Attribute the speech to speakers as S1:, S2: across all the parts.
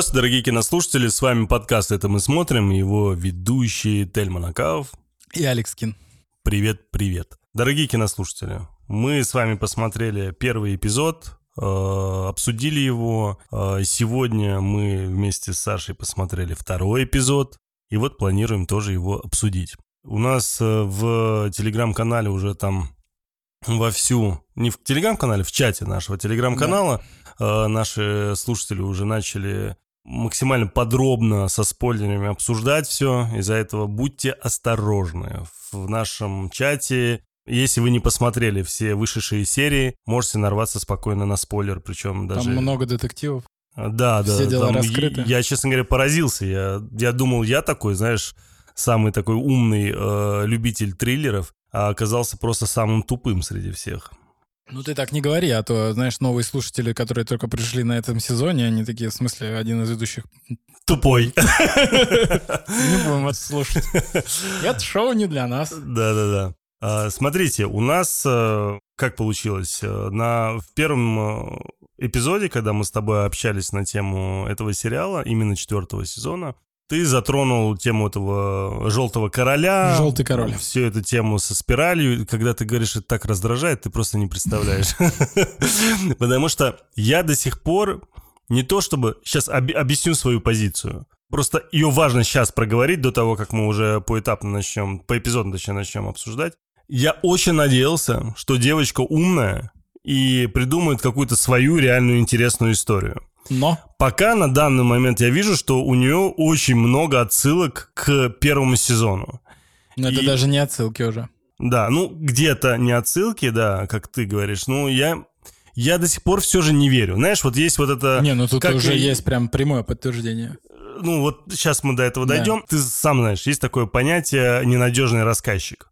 S1: Здравствуйте, дорогие кинослушатели, с вами подкаст «Это мы смотрим», его ведущие Тельман Акаов
S2: и Алекс Кин.
S1: Привет, привет. Дорогие кинослушатели, мы с вами посмотрели первый эпизод, э, обсудили его. Э, сегодня мы вместе с Сашей посмотрели второй эпизод, и вот планируем тоже его обсудить. У нас э, в телеграм-канале уже там вовсю, не в телеграм-канале, в чате нашего телеграм-канала, да. э, наши слушатели уже начали максимально подробно со спойлерами обсуждать все. Из-за этого будьте осторожны. В нашем чате, если вы не посмотрели все вышедшие серии, можете нарваться спокойно на спойлер, причем даже...
S2: Там много детективов.
S1: Да, да.
S2: Все дела
S1: там
S2: раскрыты.
S1: Я, честно говоря, поразился. Я, я думал, я такой, знаешь, самый такой умный э, любитель триллеров а оказался просто самым тупым среди всех.
S2: Ну ты так не говори, а то, знаешь, новые слушатели, которые только пришли на этом сезоне, они такие, в смысле, один из ведущих...
S1: Тупой.
S2: Не будем это слушать. Это шоу не для нас.
S1: Да-да-да. А, смотрите, у нас э, как получилось? Э, на, в первом э, эпизоде, когда мы с тобой общались на тему этого сериала, именно четвертого сезона, ты затронул тему этого желтого короля.
S2: Желтый король.
S1: Всю эту тему со спиралью. Когда ты говоришь, это так раздражает, ты просто не представляешь. Потому что я до сих пор не то чтобы... Сейчас объясню свою позицию. Просто ее важно сейчас проговорить до того, как мы уже поэтапно начнем, по эпизоду точнее начнем обсуждать. Я очень надеялся, что девочка умная и придумает какую-то свою реальную интересную историю.
S2: Но?
S1: Пока на данный момент я вижу, что у нее очень много отсылок к первому сезону.
S2: Но и... это даже не отсылки уже.
S1: Да, ну где-то не отсылки, да, как ты говоришь. Ну я я до сих пор все же не верю. Знаешь, вот есть вот это...
S2: Не, ну тут как уже и... есть прям прямое подтверждение.
S1: Ну вот сейчас мы до этого да. дойдем. Ты сам знаешь, есть такое понятие ненадежный рассказчик.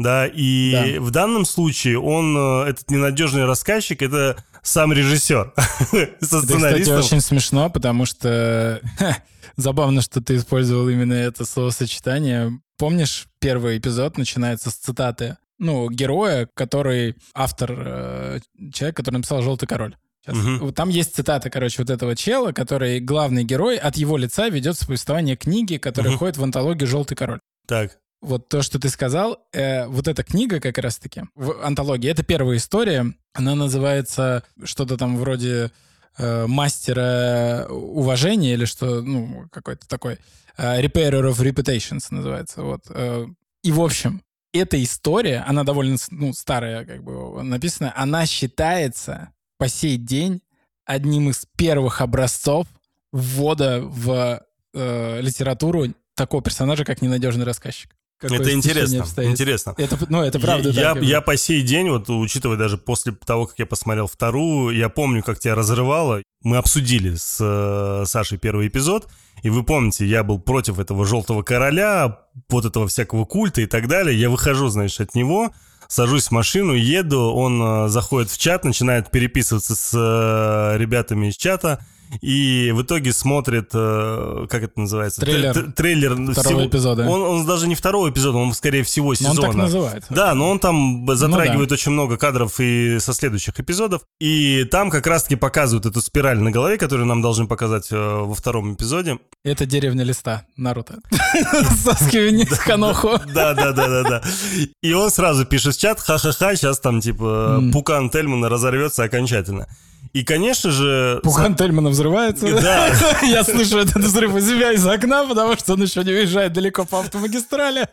S1: Да, и да. в данном случае он, э, этот ненадежный рассказчик, это сам режиссер
S2: со Это, кстати, очень смешно, потому что забавно, что ты использовал именно это словосочетание. Помнишь, первый эпизод начинается с цитаты ну, героя, который автор, э, человек, который написал «Желтый король». Сейчас. Угу. Там есть цитата, короче, вот этого чела, который главный герой, от его лица ведет повествование книги, которая угу. входит в антологию «Желтый король».
S1: Так
S2: вот то, что ты сказал, э, вот эта книга как раз-таки в антологии, это первая история, она называется что-то там вроде э, мастера уважения или что, ну, какой-то такой э, Repairer of Reputations называется, вот. Э, и, в общем, эта история, она довольно ну, старая, как бы написана, она считается по сей день одним из первых образцов ввода в э, литературу такого персонажа, как ненадежный рассказчик.
S1: Какое это интересно, интересно.
S2: Это, ну, это правда.
S1: Я,
S2: так,
S1: я по сей день, вот учитывая даже после того, как я посмотрел вторую, я помню, как тебя разрывало. Мы обсудили с э, Сашей первый эпизод, и вы помните, я был против этого желтого короля, вот этого всякого культа и так далее. Я выхожу, знаешь, от него, сажусь в машину, еду, он э, заходит в чат, начинает переписываться с э, ребятами из чата, и в итоге смотрит, э, как это называется?
S2: Трейлер.
S1: Трейлер
S2: второго всего, эпизода.
S1: Он, он даже не второго эпизода, он скорее всего сезона.
S2: Но он так называется.
S1: Да, но он там затрагивает ну, да. очень много кадров и со следующих эпизодов. И там как раз-таки показывают эту спираль на голове, которую нам должны показать э, во втором эпизоде.
S2: Это деревня листа Наруто. Саски Ханоху.
S1: Да, да, да, да, да. И он сразу пишет в чат, ха-ха-ха, сейчас там типа Пукан Тельмана разорвется окончательно. И, конечно же...
S2: Пухан Тельмана взрывается.
S1: Да.
S2: Я слышу этот взрыв у себя из окна, потому что он еще не уезжает далеко по автомагистрали.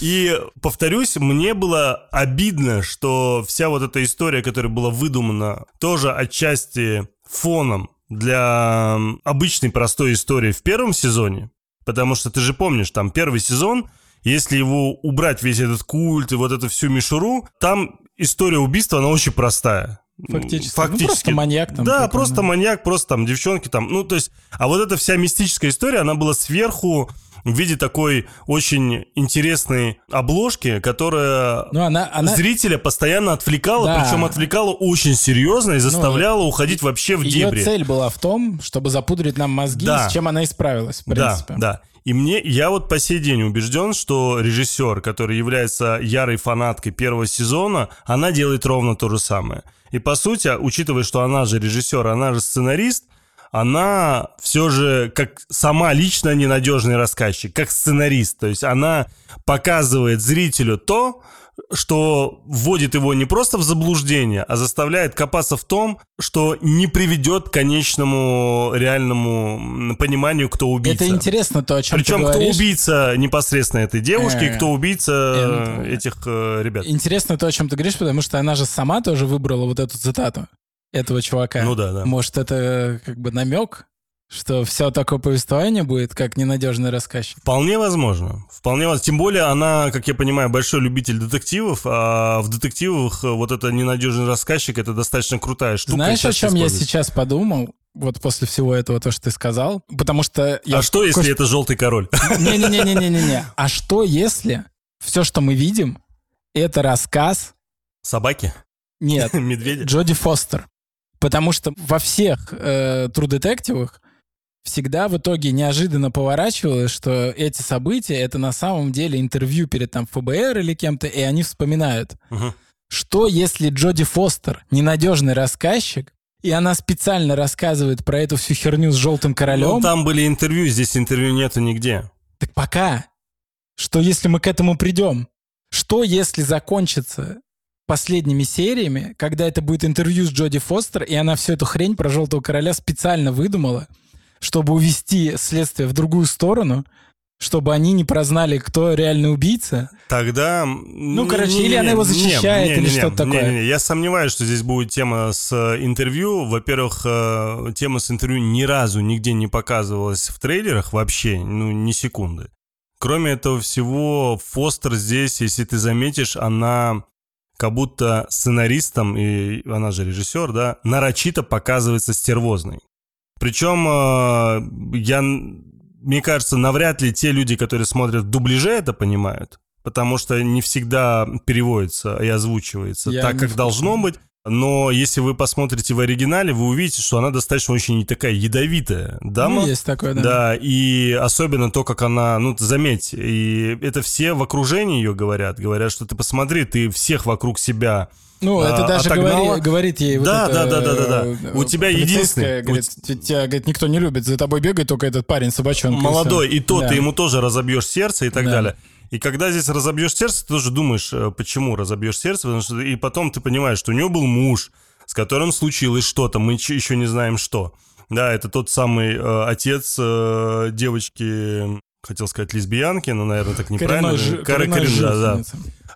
S1: И, повторюсь, мне было обидно, что вся вот эта история, которая была выдумана, тоже отчасти фоном для обычной простой истории в первом сезоне. Потому что ты же помнишь, там первый сезон, если его убрать весь этот культ и вот эту всю мишуру, там история убийства, она очень простая.
S2: Фактически. Фактически. Ну, просто маньяк там.
S1: Да, просто да. маньяк, просто там девчонки там. Ну, то есть, а вот эта вся мистическая история, она была сверху в виде такой очень интересной обложки, которая ну, она, она... зрителя постоянно отвлекала, да. причем отвлекала очень серьезно и заставляла ну, уходить вообще в ее дебри.
S2: Ее цель была в том, чтобы запудрить нам мозги, да. с чем она и справилась, в принципе.
S1: Да, да. И мне, я вот по сей день убежден, что режиссер, который является ярой фанаткой первого сезона, она делает ровно то же самое. И по сути, учитывая, что она же режиссер, она же сценарист, она все же как сама лично ненадежный рассказчик, как сценарист. То есть она показывает зрителю то, что вводит его не просто в заблуждение, а заставляет копаться в том, что не приведет к конечному реальному пониманию, кто убийца.
S2: Это интересно то, о чем
S1: Причем
S2: ты
S1: кто
S2: говоришь.
S1: убийца непосредственно этой девушки, и
S2: Э,
S1: кто убийца
S2: э,
S1: этих э, ребят.
S2: Интересно то, о чем ты говоришь, потому что она же сама тоже выбрала вот эту цитату этого чувака.
S1: Ну да, да.
S2: Может, это как бы намек, что все такое повествование будет как ненадежный рассказчик?
S1: Вполне возможно. Вполне возможно. Тем более она, как я понимаю, большой любитель детективов, а в детективах э, вот это ненадежный рассказчик это достаточно крутая штука.
S2: Знаешь, о чем я сейчас подумал? Вот после всего этого, то, что ты сказал. Потому что... я
S1: А что, если
S2: кое-
S1: это желтый король?
S2: Не-не-не-не-не-не. А что, если все, что мы видим, это рассказ...
S1: Собаки?
S2: Нет,
S1: Медведи?
S2: Джоди Фостер. Потому что во всех э, True детективах всегда в итоге неожиданно поворачивалось, что эти события — это на самом деле интервью перед там ФБР или кем-то, и они вспоминают.
S1: Мгм.
S2: Что если Джоди Фостер ненадежный рассказчик, и она специально рассказывает про эту всю херню с желтым королем?
S1: Ну, там были интервью, здесь интервью нету нигде.
S2: Так пока. Что если мы к этому придем? Что если закончится последними сериями, когда это будет интервью с Джоди Фостер, и она всю эту хрень про Желтого Короля специально выдумала, чтобы увести следствие в другую сторону, чтобы они не прознали, кто реальный убийца?
S1: Тогда...
S2: Ну, короче, или она его защищает, или что-то такое.
S1: Я сомневаюсь, что здесь будет тема с э, интервью. Во-первых, э, тема с интервью ни разу нигде не показывалась в трейлерах вообще, ну, ни секунды. Кроме этого всего, Фостер здесь, если ты заметишь, она как будто сценаристом, и она же режиссер, да, нарочито показывается стервозной. Причем э, я, мне кажется, навряд ли те люди, которые смотрят в дубляже, это понимают, потому что не всегда переводится и озвучивается
S2: Я
S1: так, как должно быть. Но если вы посмотрите в оригинале, вы увидите, что она достаточно очень такая ядовитая дама.
S2: Ну, есть такое, да.
S1: Да, и особенно то, как она, ну, заметь, и это все в окружении ее говорят, говорят, что ты посмотри, ты всех вокруг себя
S2: Ну, это
S1: а,
S2: даже
S1: отогнала.
S2: говори- говорит ей вот
S1: Да,
S2: эта,
S1: да, да, да, да, да.
S2: э,
S1: У тебя единственный-
S2: Говорит, «Т- тебя, говорит, никто не любит, за тобой бегает только этот парень собачонка.
S1: молодой, и то
S2: Да.
S1: ты ему тоже разобьешь сердце и так
S2: Да.
S1: далее. И когда здесь разобьешь сердце, ты тоже думаешь, э, почему разобьешь сердце, потому что и потом ты понимаешь, что у него был муж, с которым случилось что-то, мы еще не знаем что. Да, это тот самый э, отец э, девочки, хотел сказать лесбиянки, но, наверное, так неправильно.
S2: Коренной коренной
S1: корен- да, да.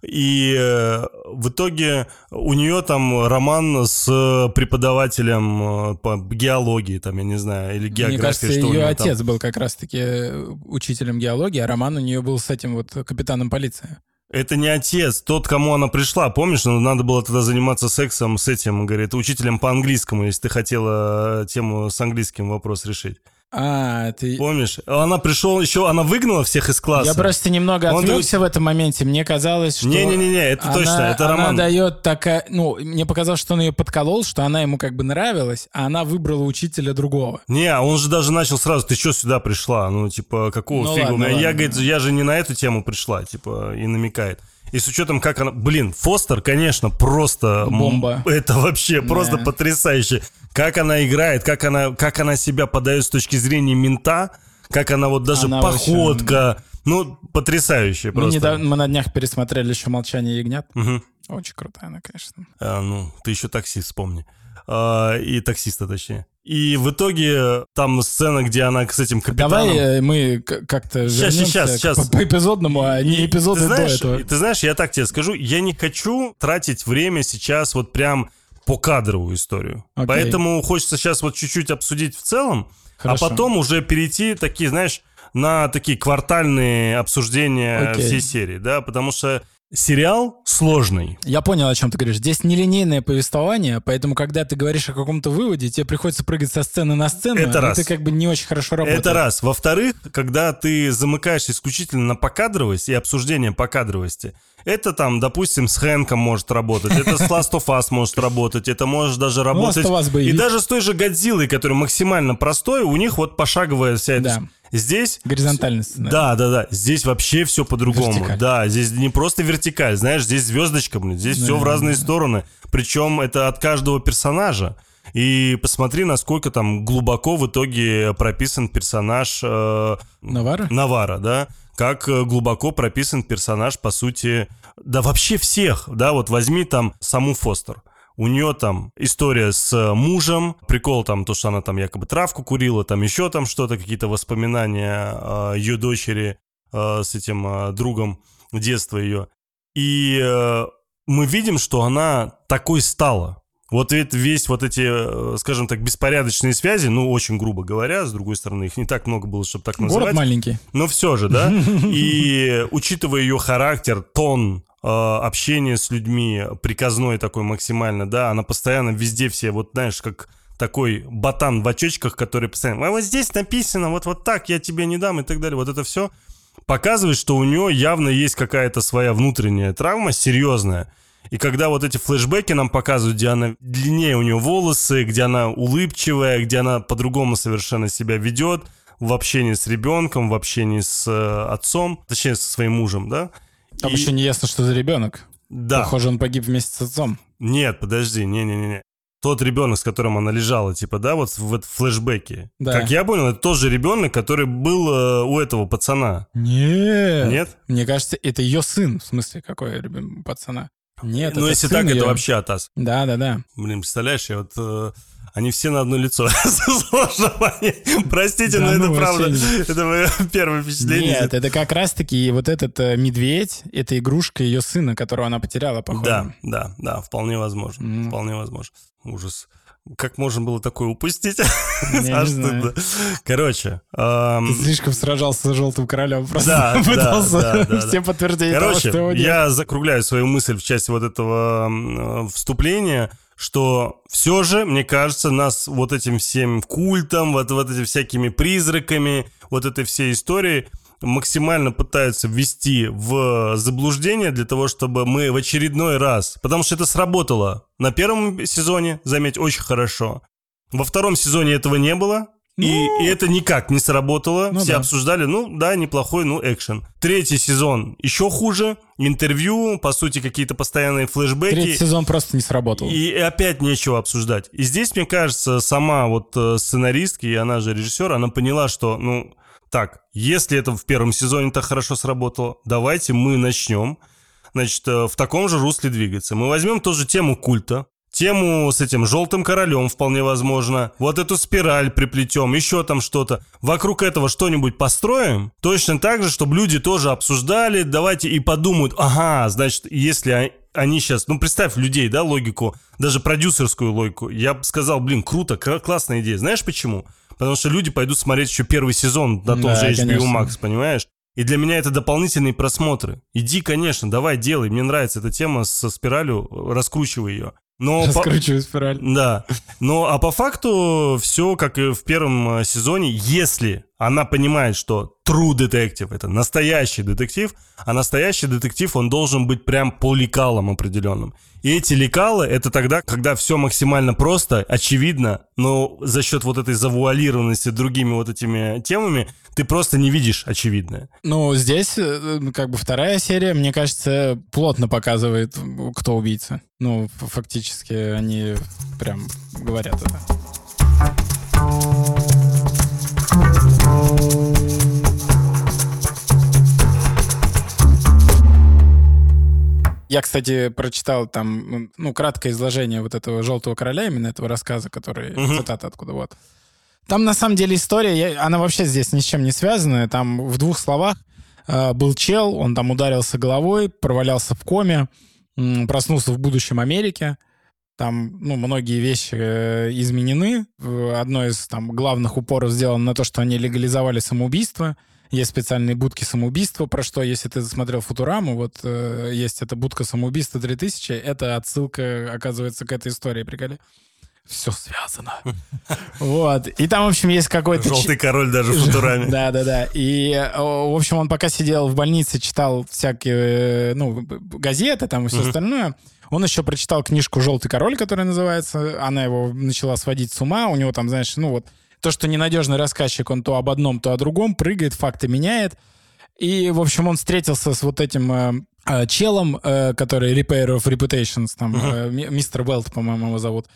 S1: И э, в итоге у нее там роман с преподавателем э, по геологии, там, я не знаю, или географии,
S2: Мне кажется,
S1: что у
S2: ее
S1: него там.
S2: отец был как раз-таки э, учителем геологии, а роман у нее был с этим вот капитаном полиции.
S1: Это не отец, тот, кому она пришла. Помнишь, ну, надо было тогда заниматься сексом с этим, говорит, учителем по английскому, если ты хотела э, тему с английским вопрос решить.
S2: А, ты...
S1: Помнишь? Она пришел еще, она выгнала всех из класса.
S2: Я просто немного
S1: Он
S2: отвлекся в этом моменте. Мне казалось, что...
S1: Не-не-не, это
S2: она-
S1: точно, это
S2: она
S1: роман.
S2: дает такая... Ну, мне показалось, что он ее подколол, что она ему как бы нравилась, а она выбрала учителя другого.
S1: Не, а он же даже начал сразу, ты что сюда пришла? Ну, типа, какого
S2: Ну
S1: фига?
S2: ладно,
S1: я,
S2: ладно.
S1: говорит, я же не на эту тему пришла, типа, и намекает. И с учетом, как она... Блин, Фостер, конечно, просто...
S2: Бомба.
S1: Это вообще просто
S2: Да.
S1: потрясающе. Как она играет, как она, как она себя подает с точки зрения мента, как она вот даже
S2: Она
S1: походка... Ну, потрясающе
S2: Мы,
S1: просто.
S2: недавно, мы на днях пересмотрели еще «Молчание ягнят».
S1: Мгм.
S2: Очень крутая она, конечно.
S1: А, ну, ты еще таксист вспомни. А, и таксиста, точнее. И в итоге там сцена, где она с этим капитаном...
S2: Давай э, мы как-то
S1: щас,
S2: к-
S1: щас.
S2: по, по эпизодному, а не эпизоды
S1: ты знаешь,
S2: до этого.
S1: Ты знаешь, я так тебе скажу, я не хочу тратить время сейчас вот прям по кадровую историю.
S2: Окей.
S1: Поэтому хочется сейчас вот чуть-чуть обсудить в целом,
S2: Хорошо.
S1: а потом уже перейти такие, знаешь, на такие квартальные обсуждения
S2: Окей.
S1: всей серии, да, потому что сериал сложный.
S2: Я понял, о чем ты говоришь. Здесь нелинейное повествование, поэтому, когда ты говоришь о каком-то выводе, тебе приходится прыгать со сцены на сцену,
S1: Это
S2: и
S1: раз.
S2: ты как бы не очень хорошо работаешь.
S1: Это раз. Во-вторых, когда ты замыкаешься исключительно на покадровость и обсуждение покадровости, это там, допустим, с Хэнком может работать, это с Last of Us может работать, это может даже работать...
S2: of Us
S1: и даже с той же Годзиллой, который максимально простой, у них вот пошаговая вся эта...
S2: Да.
S1: Здесь...
S2: Горизонтальный сценарий.
S1: Да, да, да. Здесь вообще все по-другому.
S2: Вертикаль.
S1: Да, здесь не просто вертикаль, знаешь, здесь звездочка, блин, здесь все в разные стороны. Причем это от каждого персонажа. И посмотри, насколько там глубоко в итоге прописан персонаж... Э,
S2: Навара?
S1: Навара, да. Как э, глубоко прописан персонаж, по сути... Да вообще всех, да, вот возьми там саму Фостер. У нее там история с мужем, прикол там, то, что она там якобы травку курила, там еще там что-то, какие-то воспоминания э, ее дочери э, с этим э, другом детства ее. И э, мы видим, что она такой стала. Вот весь вот эти, э, скажем так, беспорядочные связи, ну, очень грубо говоря, с другой стороны, их не так много было, чтобы так называть.
S2: Город маленький.
S1: Но все же, да. И учитывая ее характер, тон, э, общение с людьми, приказной такой максимально, да, она постоянно везде все, вот знаешь, как такой ботан в очечках, который постоянно, а вот здесь написано, вот, вот так, я тебе не дам и так далее, вот это все показывает, что у нее явно есть какая-то своя внутренняя травма серьезная. И когда вот эти флешбеки нам показывают, где она длиннее у нее волосы, где она улыбчивая, где она по-другому совершенно себя ведет в общении с ребенком, в общении с э, отцом, точнее, со своим мужем, да?
S2: Там и... еще не ясно, что за ребенок.
S1: Да.
S2: Похоже, он погиб вместе с отцом.
S1: Нет, подожди, не-не-не. Тот ребенок, с которым она лежала, типа, да, вот в, флешбеке. Да. Как я понял, это тот же ребенок, который был э, у этого пацана.
S2: Нет.
S1: Нет?
S2: Мне кажется, это ее сын. В смысле, какой пацана? Нет,
S1: Ну, если так, ее. это вообще Атас.
S2: Да, да, да.
S1: Блин, представляешь, я вот... Э, они все на одно лицо. Сложно Простите, да, но ну, это правда. Не... Это мое первое впечатление.
S2: Нет, это как раз-таки вот этот э, медведь, это игрушка ее сына, которого она потеряла, походу.
S1: Да, да, да, вполне возможно. Mm. Вполне возможно. Ужас. Как можно было такое упустить?
S2: Я не
S1: Короче.
S2: Эм... Ты слишком сражался с желтым королем. Просто да, пытался да, да, все подтверждения
S1: Короче,
S2: того, что
S1: я закругляю свою мысль в части вот этого э, вступления, что все же, мне кажется, нас вот этим всем культом, вот, вот этими всякими призраками, вот этой всей историей максимально пытаются ввести в заблуждение для того, чтобы мы в очередной раз... Потому что это сработало на первом сезоне, заметь, очень хорошо. Во втором сезоне этого не было, и, ну, и это никак не сработало. Ну, Все да. обсуждали, ну да, неплохой, ну, экшен. Третий сезон еще хуже. Интервью, по сути, какие-то постоянные флешбеки.
S2: Третий сезон просто не сработал.
S1: И, опять нечего обсуждать. И здесь, мне кажется, сама вот э, сценаристка, и она же режиссер, она поняла, что, ну, так, если это в первом сезоне так хорошо сработало, давайте мы начнем, значит, э, в таком же русле двигаться. Мы возьмем тоже тему культа, тему с этим желтым королем вполне возможно, вот эту спираль приплетем, еще там что-то. Вокруг этого что-нибудь построим, точно так же, чтобы люди тоже обсуждали, давайте и подумают, ага, значит, если они сейчас, ну представь людей, да, логику, даже продюсерскую логику, я бы сказал, блин, круто, классная идея. Знаешь почему? Потому что люди пойдут смотреть еще первый сезон на том да, же HBO конечно. Max, понимаешь? И для меня это дополнительные просмотры. Иди, конечно, давай, делай. Мне нравится эта тема со спиралью, раскручивай ее.
S2: Но Раскручиваю по... спираль.
S1: Да. Но а по факту все как и в первом э, сезоне, если она понимает, что true детектив это настоящий детектив, а настоящий детектив, он должен быть прям по лекалам определенным. И эти лекалы это тогда, когда все максимально просто, очевидно, но за счет вот этой завуалированности другими вот этими темами ты просто не видишь очевидное.
S2: Ну, здесь э, как бы вторая серия, мне кажется, плотно показывает, кто убийца. Ну, фактически они прям говорят это. Я, кстати, прочитал там, ну, краткое изложение вот этого «Желтого короля», именно этого рассказа, который, угу. цитата откуда вот. Там, на самом деле, история, я, она вообще здесь ни с чем не связана. Там в двух словах э, был чел, он там ударился головой, провалялся в коме, э, проснулся в будущем Америке. Там, ну, многие вещи э, изменены. Одно из там главных упоров сделано на то, что они легализовали самоубийство. Есть специальные будки самоубийства, про что, если ты смотрел Футураму, вот э, есть эта будка самоубийства 3000, это отсылка, оказывается, к этой истории, приколи. Все связано. Вот. И там, в общем, есть какой-то...
S1: Желтый король даже в Футураме.
S2: Да, да, да. И, в общем, он пока сидел в больнице, читал всякие, ну, газеты там и все остальное. Он еще прочитал книжку «Желтый король», которая называется. Она его начала сводить с ума. У него там, знаешь, ну вот то, что ненадежный рассказчик, он то об одном, то о другом, прыгает, факты меняет. И, в общем, он встретился с вот этим э, э, челом, э, который Repair of Reputations, там, э, мистер Уэлт, по-моему, его зовут.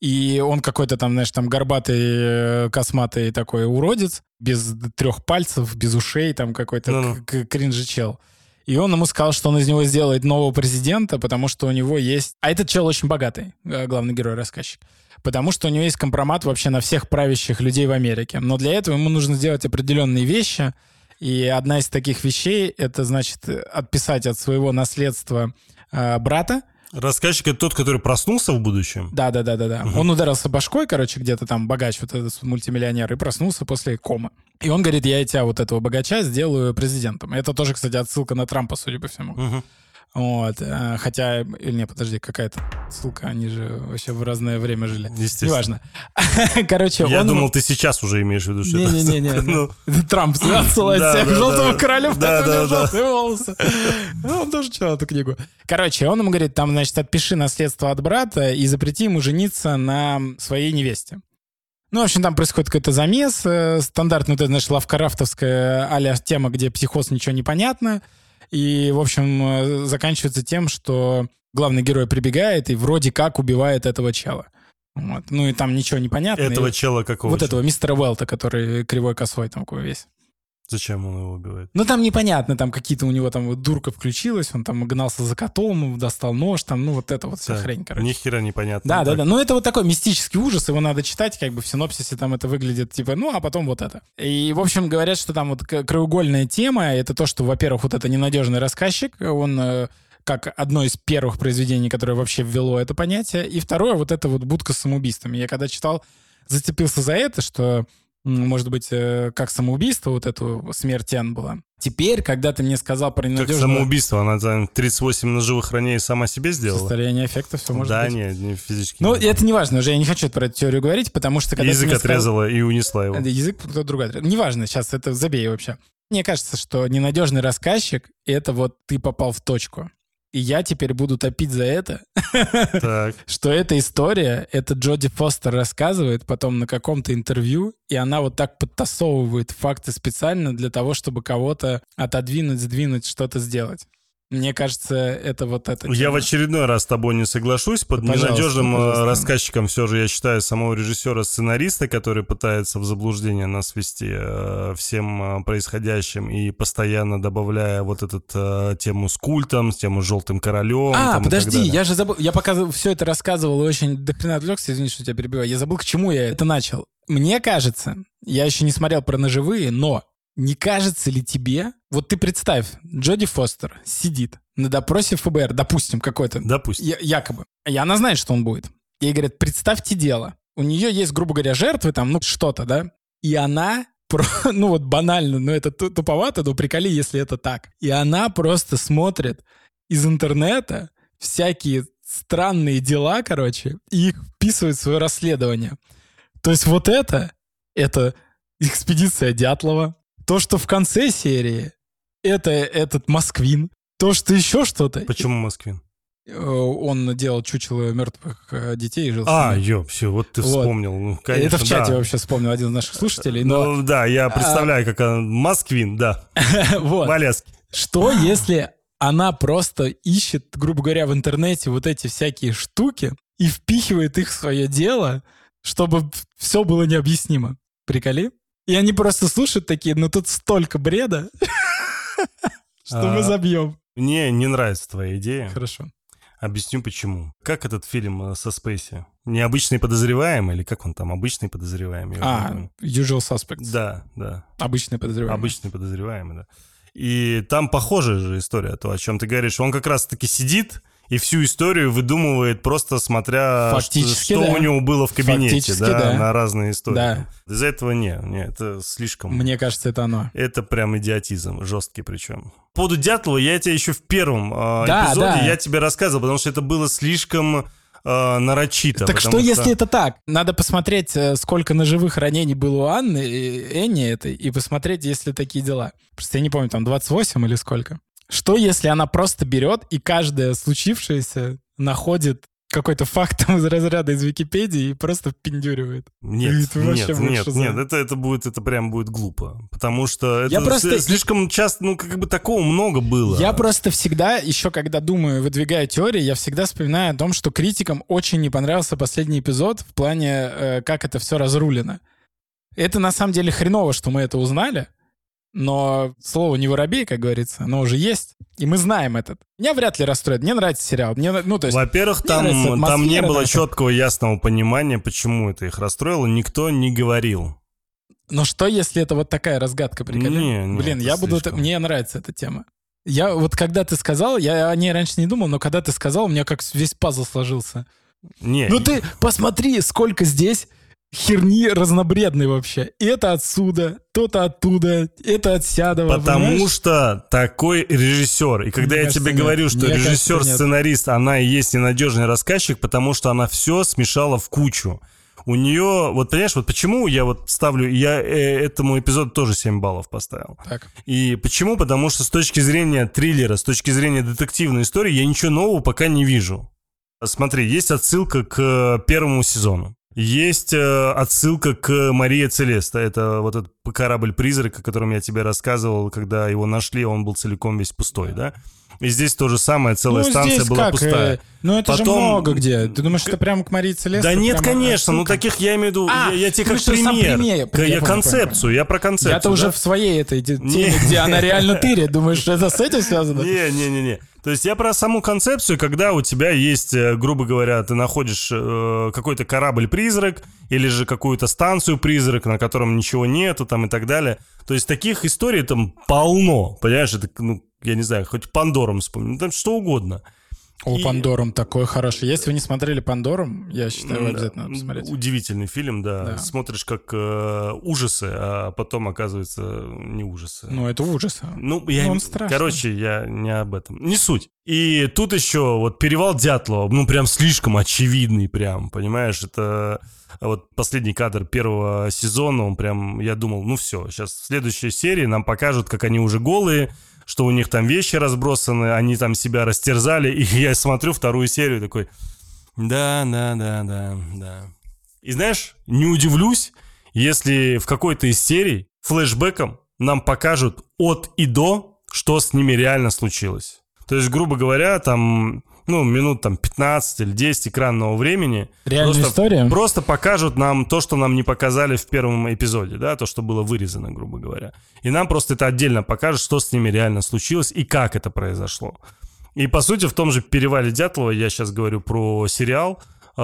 S2: И он какой-то там, знаешь, там горбатый, э, косматый такой уродец, без трех пальцев, без ушей, там какой-то к- кринжи-чел. И он ему сказал, что он из него сделает нового президента, потому что у него есть... А этот чел очень богатый, э, главный герой-рассказчик. Потому что у него есть компромат вообще на всех правящих людей в Америке. Но для этого ему нужно сделать определенные вещи. И одна из таких вещей — это, значит, отписать от своего наследства э, брата,
S1: Рассказчик это тот, который проснулся в будущем.
S2: да, да, да, да, да. Он ударился башкой, короче, где-то там богач, вот этот мультимиллионер, и проснулся после комы. И он говорит, я тебя вот этого богача сделаю президентом. Это тоже, кстати, отсылка на Трампа, судя по всему.
S1: Мгм.
S2: Вот. э, Хотя, или не, подожди, какая-то ссылка, они же вообще в разное время жили.
S1: Естественно.
S2: Неважно. Короче,
S1: Я
S2: он...
S1: думал, ты сейчас уже имеешь в виду, что это-
S2: Не-не-не,
S1: Ну,
S2: Трамп отсылает
S1: Да,
S2: всех
S1: да,
S2: желтого
S1: да.
S2: короля,
S1: Да, да, да.
S2: желтые волосы. Ну, Он тоже читал эту книгу. Короче, он ему говорит, там, значит, отпиши наследство от брата и запрети ему жениться на своей невесте. Ну, в общем, там происходит какой-то замес, э, стандартная, вот эта, знаешь, лавкрафтовская а тема, где психоз, ничего не понятно. И, в общем, э, заканчивается тем, что главный герой прибегает и вроде как убивает этого чела. Вот. Ну и там ничего не понятно.
S1: Этого
S2: И
S1: чела какого?
S2: вот
S1: чела?
S2: этого мистера Уэлта, который кривой косой там такой весь.
S1: Зачем он его убивает?
S2: Ну, там непонятно, там какие-то у него там вот дурка включилась, он там гнался за котом, достал нож, там, ну, вот это вот вся
S1: Так,
S2: хрень, короче.
S1: Ни хера непонятно.
S2: Да, да, да. Ну, это вот такой мистический ужас, его надо читать, как бы в синопсисе там это выглядит, типа, ну, а потом вот это. И, в общем, говорят, что там вот краеугольная тема, это то, что, во-первых, вот это ненадежный рассказчик, он э, как одно из первых произведений, которое вообще ввело это понятие. И второе, вот это вот будка с самоубийствами. Я когда читал, зацепился за это, что, может быть, э, как самоубийство, вот эту смерть Н была. Теперь, когда ты мне сказал про
S1: Как
S2: ненадежного
S1: самоубийство, она там 38 ножевых ранений сама себе сделала?
S2: состояние эффекта, все может
S1: да,
S2: быть.
S1: нет, не физически.
S2: Ну,
S1: не
S2: это не важно, уже я не хочу про эту теорию говорить, потому что когда
S1: Язык
S2: мне сказал-
S1: отрезала и унесла его.
S2: Язык кто другой. отрезал. Неважно, сейчас это забей вообще. Мне кажется, что ненадежный рассказчик — это вот ты попал в точку. И я теперь буду топить за это, что эта история, это Джоди Фостер рассказывает потом на каком-то интервью, и она вот так подтасовывает факты специально для того, чтобы кого-то отодвинуть, сдвинуть, что-то сделать. Мне кажется, это вот это.
S1: Я
S2: тема.
S1: в очередной раз с тобой не соглашусь. Под
S2: Пожалуйста,
S1: ненадежным э,
S2: пожалуйста.
S1: рассказчиком все же я считаю самого режиссера-сценариста, который пытается в заблуждение нас ввести э, всем э, происходящим и постоянно добавляя вот эту тему с культом, с тему с желтым королем.
S2: А,
S1: там,
S2: подожди, я же забыл, я пока все это рассказывал и очень дохрена отвлекся, извини, что тебя перебиваю. Я забыл, к чему я это начал. Мне кажется, я еще не смотрел про ножевые, но не кажется ли тебе, вот ты представь, Джоди Фостер сидит на допросе ФБР, допустим, какой-то,
S1: Допустим.
S2: я- якобы, и она знает, что он будет. Ей говорят, представьте дело. У нее есть, грубо говоря, жертвы, там, ну, что-то, да? И она, про- ну, вот банально, ну, это ту- туповато, но приколи, если это так. И она просто смотрит из интернета всякие странные дела, короче, и их вписывает в свое расследование. То есть вот это, это экспедиция Дятлова. То, что в конце серии, это этот Москвин. То, что еще что-то.
S1: Почему Москвин?
S2: Э, Он делал чучело мертвых э, детей и жил
S1: А, ё, все, вот ты
S2: Вот.
S1: вспомнил. Ну, конечно,
S2: Это в чате
S1: да.
S2: вообще вспомнил один из наших слушателей. Но
S1: Ну, да, я представляю, как он... Москвин, да.
S2: вот.
S1: Малески.
S2: Что, если она просто ищет, грубо говоря, в интернете вот эти всякие штуки и впихивает их в свое дело, чтобы все было необъяснимо? Приколи? И они просто слушают такие, ну тут столько бреда, что мы
S1: А.
S2: забьем.
S1: Мне не нравится твоя идея.
S2: Хорошо.
S1: Объясню почему. Как этот фильм э, со Спейси? Необычный подозреваемый или как он там? Обычный подозреваемый?
S2: А, usual suspects.
S1: Да, да.
S2: Обычный подозреваемый.
S1: Обычный подозреваемый, да. И там похожая же история, то, о чем ты говоришь. Он как раз-таки сидит и всю историю выдумывает просто смотря,
S2: Фактически,
S1: что
S2: да.
S1: у него было в кабинете,
S2: Фактически,
S1: да,
S2: да.
S1: на разные истории.
S2: Да.
S1: Из-за этого не, не, это слишком...
S2: Мне кажется, это оно.
S1: Это прям идиотизм, жесткий причем. По поводу Дятлова я тебе еще в первом э,
S2: Да,
S1: эпизоде
S2: да.
S1: я тебе рассказывал, потому что это было слишком э, нарочито.
S2: Так что,
S1: потому
S2: если это так? Надо посмотреть, э, сколько ножевых ранений было у Анны, и Энни этой, и посмотреть, есть ли такие дела. Просто я не помню, там 28 или сколько. Что, если она просто берет и каждое случившееся находит какой-то факт из разряда из Википедии и просто пиндюривает.
S1: Нет, нет, нет,
S2: шиза.
S1: нет, это, это будет, это прям будет глупо. Потому что это
S2: Я просто-
S1: слишком часто, ну, как бы такого много было.
S2: Я просто всегда, еще когда думаю, выдвигаю теории, я всегда вспоминаю о том, что критикам очень не понравился последний эпизод в плане, э, как это все разрулено. Это на самом деле хреново, что мы это узнали, но слово не воробей, как говорится, оно уже есть, и мы знаем этот. Меня вряд ли расстроит. Мне нравится сериал. Мне, ну, то есть,
S1: Во-первых, там,
S2: нравится
S1: там не было
S2: всё.
S1: четкого ясного понимания, почему это их расстроило. Никто не говорил.
S2: но что, если это вот такая разгадка, приколи?
S1: Не, не,
S2: Блин, я буду...
S1: слишком.
S2: Мне нравится эта тема. Я вот когда ты сказал, я о ней раньше не думал, но когда ты сказал, у меня как весь пазл сложился.
S1: Не,
S2: Ну ты посмотри, сколько здесь херни разнобредной вообще. Это отсюда, то-то оттуда, это от Сядова.
S1: Потому
S2: понимаешь?
S1: что такой режиссер. И когда
S2: Мне
S1: я
S2: кажется,
S1: тебе
S2: нет.
S1: говорю, что
S2: Мне кажется,
S1: режиссер,
S2: нет.
S1: сценарист, она и есть ненадежный рассказчик, потому что она все смешала в кучу. У нее, вот понимаешь, вот почему я вот ставлю, я э, этому эпизоду тоже 7 баллов поставил.
S2: Так.
S1: И почему? Потому что с точки зрения триллера, с точки зрения детективной истории, я ничего нового пока не вижу. Смотри, есть отсылка к э, первому сезону. Есть э, отсылка к Мария Целеста. Это вот этот корабль-призрак, о котором я тебе рассказывал, когда его нашли, он был целиком весь пустой, да? И здесь то же самое, целая
S2: Ну,
S1: станция была
S2: как,
S1: пустая.
S2: э, ну это же
S1: Потом-
S2: много где. Ты думаешь, это прямо к Марии Целесто?
S1: Да нет, конечно, ну таких я имею в виду,
S2: А,
S1: я, я тебе как пример,
S2: пример. Я
S1: я концепцию, я про концепцию.
S2: Я-то уже
S1: да?
S2: в своей этой теме, где она реально тырит. Думаешь, это с этим связано?
S1: Не-не-не-не. То есть я про саму концепцию, когда у тебя есть, э, грубо говоря, ты находишь э, какой-то корабль-призрак или же какую-то станцию-призрак, на котором ничего нету там и так далее. То есть таких историй там полно, понимаешь? Это, ну, я не знаю, хоть Пандором вспомни, ну, там что угодно.
S2: О,
S1: И-
S2: Пандорум такой хороший. Если вы не смотрели Пандорум, я считаю,
S1: М,
S2: обязательно надо
S1: да,
S2: посмотреть.
S1: Удивительный фильм, да.
S2: Да.
S1: Смотришь как э, ужасы, а потом оказывается не ужасы.
S2: Ну, это ужас.
S1: Ну, я...
S2: Ну, он страшный.
S1: Короче, я не об этом. Не суть. И тут еще вот перевал Дятлова, ну, прям слишком очевидный прям, понимаешь? Это вот последний кадр первого сезона, он прям, я думал, ну все, сейчас в следующей серии нам покажут, как они уже голые, что у них там вещи разбросаны, они там себя растерзали, и я смотрю вторую серию такой, да, да, да, да, да. И знаешь, не удивлюсь, если в какой-то из серий флешбеком нам покажут от и до, что с ними реально случилось. То есть, грубо говоря, там, ну, минут там 15 или 10 экранного времени.
S2: Реальная
S1: просто,
S2: история?
S1: Просто покажут нам то, что нам не показали в первом эпизоде, да, то, что было вырезано, грубо говоря. И нам просто это отдельно покажут, что с ними реально случилось и как это произошло. И, по сути, в том же «Перевале Дятлова», я сейчас говорю про сериал, э,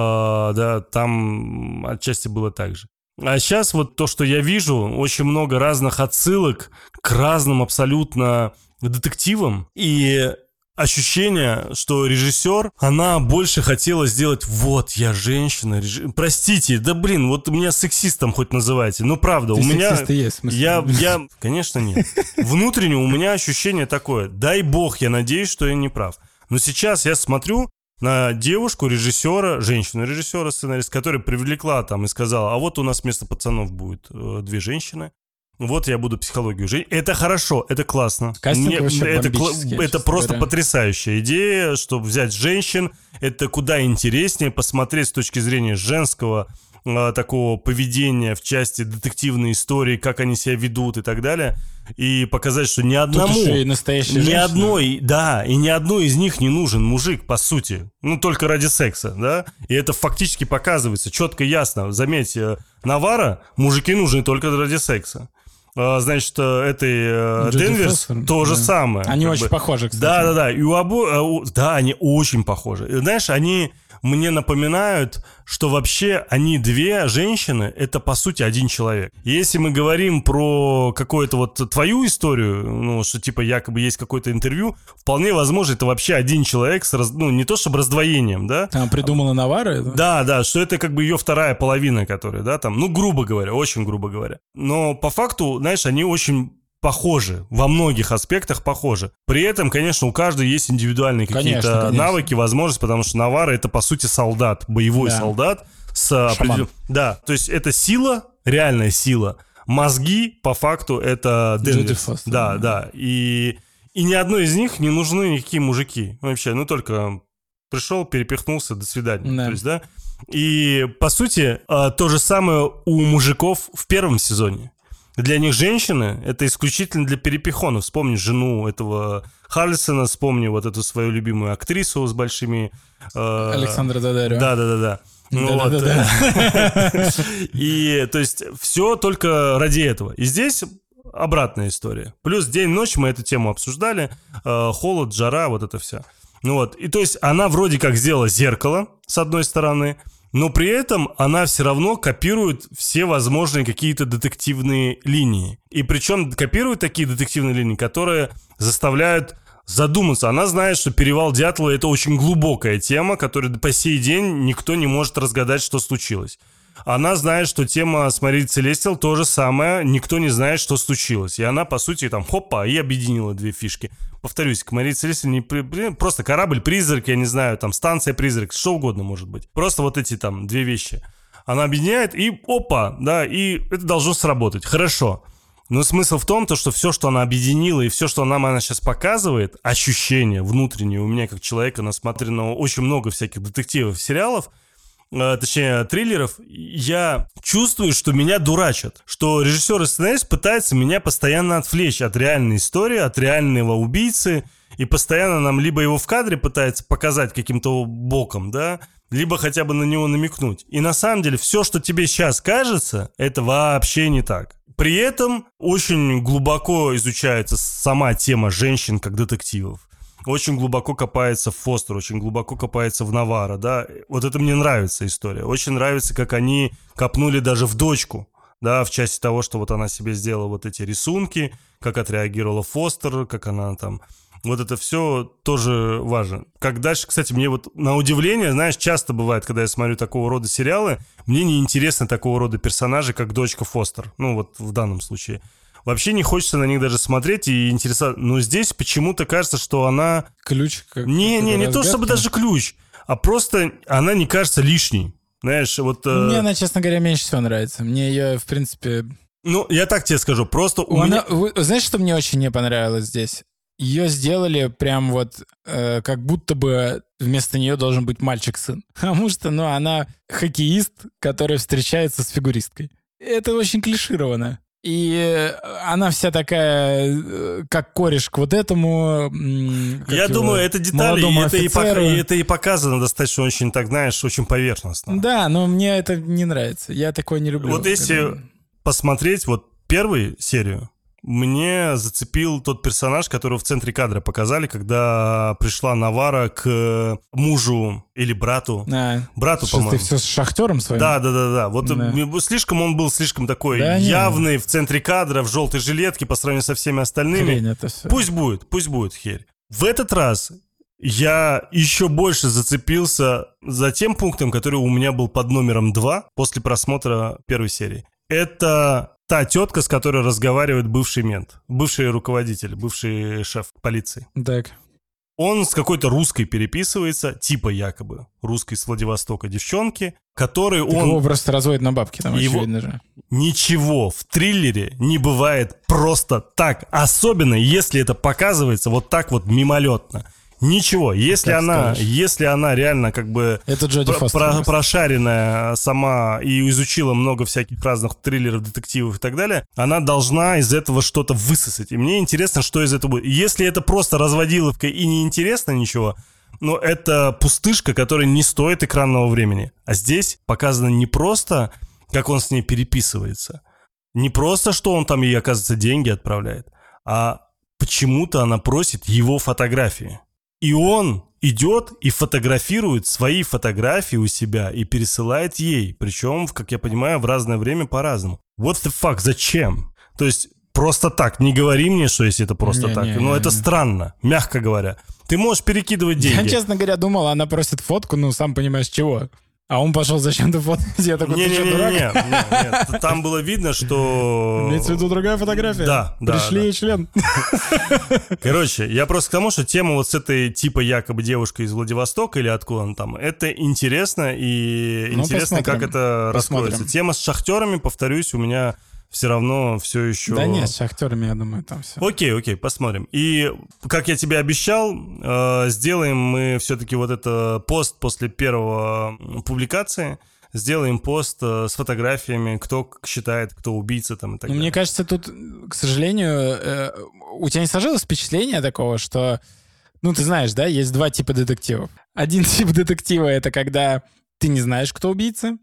S1: да, там отчасти было так же. А сейчас вот то, что я вижу, очень много разных отсылок к разным абсолютно детективам. И ощущение, что режиссер, она больше хотела сделать, вот, я женщина, режи- простите, да блин, вот меня сексистом хоть называйте, ну правда,
S2: Ты
S1: у меня...
S2: есть.
S1: Я, я, конечно, нет. Внутренне у меня ощущение такое. Дай бог, я надеюсь, что я не прав. Но сейчас я смотрю на девушку, режиссера, женщину-режиссера, сценарист, которая привлекла там и сказала, а вот у нас вместо пацанов будет э, две женщины. Вот я буду психологию жить. Это хорошо, это классно.
S2: Кастинг вообще
S1: это, кла- это просто
S2: говоря.
S1: потрясающая идея, чтобы взять женщин. Это куда интереснее посмотреть с точки зрения женского а, такого поведения в части детективной истории, как они себя ведут и так далее, и показать, что ни
S2: Тут
S1: одному,
S2: еще и настоящая
S1: ни
S2: женщина.
S1: одной, да, и ни одной из них не нужен мужик, по сути, ну только ради секса, да, и это фактически показывается четко ясно. Заметь, э, Навара мужики нужны только ради секса. А, Значит, э, этой э,
S2: Джоди
S1: Денверс то же
S2: да.
S1: самое.
S2: Они очень
S1: бы.
S2: похожи, кстати.
S1: Да, да, да. И у обоих, да, они очень похожи. Знаешь, они мне напоминают, что вообще они две женщины, это по сути один человек. Если мы говорим про какую-то вот твою историю, ну, что типа якобы есть какое-то интервью, вполне возможно, это вообще один человек с, раз- ну, не то чтобы раздвоением, да,
S2: Она придумала Навара это?
S1: да, да, что это как бы ее вторая половина, которая, да, там, ну, грубо говоря, очень грубо говоря. Но по факту, знаешь, они очень похожи, во многих аспектах похожи. При этом, конечно, у каждой есть индивидуальные какие-то навыки, возможности, потому что Навара это, по сути, солдат, боевой
S2: Да.
S1: солдат с определен- Да, то есть это сила, реальная сила. Мозги, по факту, это.
S2: Фостер,
S1: Да,
S2: да.
S1: И, и ни одной из них не нужны никакие мужики. Вообще, ну только пришел, перепихнулся, до свидания.
S2: Да.
S1: То есть, да? И, по сути, а, то же самое у мужиков в первом сезоне. Для них женщины — это исключительно для перепихонов. Вспомни жену этого Харлисона, вспомни вот эту свою любимую актрису с большими... э,
S2: Александра Дадарио.
S1: Да-да-да-да. Ну вот.
S2: Да-да-да-да.
S1: И, то есть, все только ради этого. И здесь обратная история. Плюс день-ночь мы эту тему обсуждали. Э, Холод, жара, вот это все. Ну вот. И то есть, она вроде как сделала зеркало, с одной стороны, но при этом она все равно копирует все возможные какие-то детективные линии. И причем копирует такие детективные линии, которые заставляют задуматься. Она знает, что перевал Дятлова это очень глубокая тема, которую по сей день никто не может разгадать, что случилось. Она знает, что тема с Марией Целестил то же самое, никто не знает, что случилось. И она, по сути, там, хопа, и объединила две фишки. Повторюсь, к Марии Целестил не при- просто корабль-призрак, я не знаю, там, станция-призрак, что угодно может быть. Просто вот эти там две вещи. Она объединяет, и опа, да, и это должно сработать. Хорошо. Но смысл в том, то, что все, что она объединила, и все, что нам она сейчас показывает, ощущения внутренние у меня как человека, насмотренного очень много всяких детективов, сериалов, точнее, триллеров, я чувствую, что меня дурачат. Что режиссер и сценарист пытается меня постоянно отвлечь от реальной истории, от реального убийцы, и постоянно нам либо его в кадре пытается показать каким-то боком, да, либо хотя бы на него намекнуть. И на самом деле все, что тебе сейчас кажется, это вообще не так. При этом очень глубоко изучается сама тема женщин как детективов. Очень глубоко копается в Фостер, очень глубоко копается в Навара, да. Вот это мне нравится история. Очень нравится, как они копнули даже в дочку, да, в части того, что вот она себе сделала вот эти рисунки, как отреагировала Фостер, как она там... Вот это все тоже важно. Как дальше, кстати, мне вот на удивление, знаешь, часто бывает, когда я смотрю такого рода сериалы, мне не интересны такого рода персонажи, как дочка Фостер. Ну, вот в данном случае. Вообще не хочется на них даже смотреть и интересоваться. Но здесь почему-то кажется, что она...
S2: Ключ как
S1: Не, не, не то чтобы даже ключ, а просто она не кажется лишней. Знаешь, вот... э,
S2: Мне она, честно говоря, меньше всего нравится. Мне ее, в принципе...
S1: Ну, я так тебе скажу, просто у
S2: Она-
S1: меня...
S2: Знаешь, что мне очень не понравилось здесь? Ее сделали прям вот э, как будто бы вместо нее должен быть мальчик-сын. Потому что, ну, она хоккеист, который встречается с фигуристкой. Это очень клишировано. И э, она вся такая, э, как кореш к вот этому.
S1: Я
S2: его,
S1: думаю, это детали, и это и,
S2: офицеру.
S1: и это и показано достаточно очень, так знаешь, очень поверхностно.
S2: Да, но мне это не нравится. Я такое не люблю.
S1: Вот если
S2: Когда-
S1: посмотреть вот первую серию, мне зацепил тот персонаж, которого в центре кадра показали, когда пришла Навара к мужу или брату.
S2: А,
S1: Брату,
S2: что, ты
S1: по-моему.
S2: все с шахтером своим?
S1: Да, да, да, да. Вот
S2: Да.
S1: э, слишком он был слишком такой
S2: Да
S1: явный в центре кадра, в желтой жилетке по сравнению со всеми остальными.
S2: Хрень это все.
S1: Пусть будет, пусть будет херь. В этот раз я еще больше зацепился за тем пунктом, который у меня был под номером 2 после просмотра первой серии. Это та тетка, с которой разговаривает бывший мент, бывший руководитель, бывший шеф полиции.
S2: Так.
S1: Он с какой-то русской переписывается, типа якобы русской с Владивостока девчонки, которой
S2: Так
S1: он...
S2: Его просто разводят на бабки, там
S1: Его-
S2: очевидно же.
S1: Ничего в триллере не бывает просто так. Особенно, если это показывается вот так вот мимолетно. Ничего. Если
S2: Как
S1: она,
S2: скажешь.
S1: если она реально как бы
S2: Это Джоди
S1: про-
S2: Фостер.
S1: про- прошаренная сама и изучила много всяких разных триллеров, детективов и так далее, она должна из этого что-то высосать. И мне интересно, что из этого будет. Если это просто разводиловка и не интересно ничего, но это пустышка, которая не стоит экранного времени. А здесь показано не просто, как он с ней переписывается, не просто, что он там ей, оказывается, деньги отправляет, а почему-то она просит его фотографии. И он идет и фотографирует свои фотографии у себя и пересылает ей. Причем, как я понимаю, в разное время по-разному. What the fuck, зачем? То есть просто так, не говори мне, что если это просто
S2: Не,
S1: так.
S2: не,
S1: Но
S2: не,
S1: это
S2: не.
S1: странно, мягко говоря. Ты можешь перекидывать деньги.
S2: Я, честно говоря, думал, она просит фотку, ну, сам понимаешь, чего. А он пошел зачем-то фоткать. Я такой, ты что, дурак?
S1: Не-не-не, там было видно, что...
S2: Имеется в виду другая фотография?
S1: Да, да,
S2: Пришли
S1: да.
S2: член.
S1: Короче, я просто к тому, что тема вот с этой типа якобы девушкой из Владивостока или откуда она там, это интересно и
S2: Ну,
S1: интересно,
S2: посмотрим.
S1: как это раскроется. Тема с шахтерами, повторюсь, у меня все равно все еще...
S2: Да нет, с шахтерами, я думаю, там все.
S1: Окей, окей, посмотрим. И, как я тебе обещал, э, сделаем мы все-таки вот это пост после первого публикации, сделаем пост э, с фотографиями, кто считает, кто убийца там и так
S2: ну,
S1: далее.
S2: Мне кажется, тут, к сожалению, э, у тебя не сложилось впечатление такого, что, ну, ты знаешь, да, есть два типа детективов. Один тип детектива — это когда ты не знаешь, кто убийца,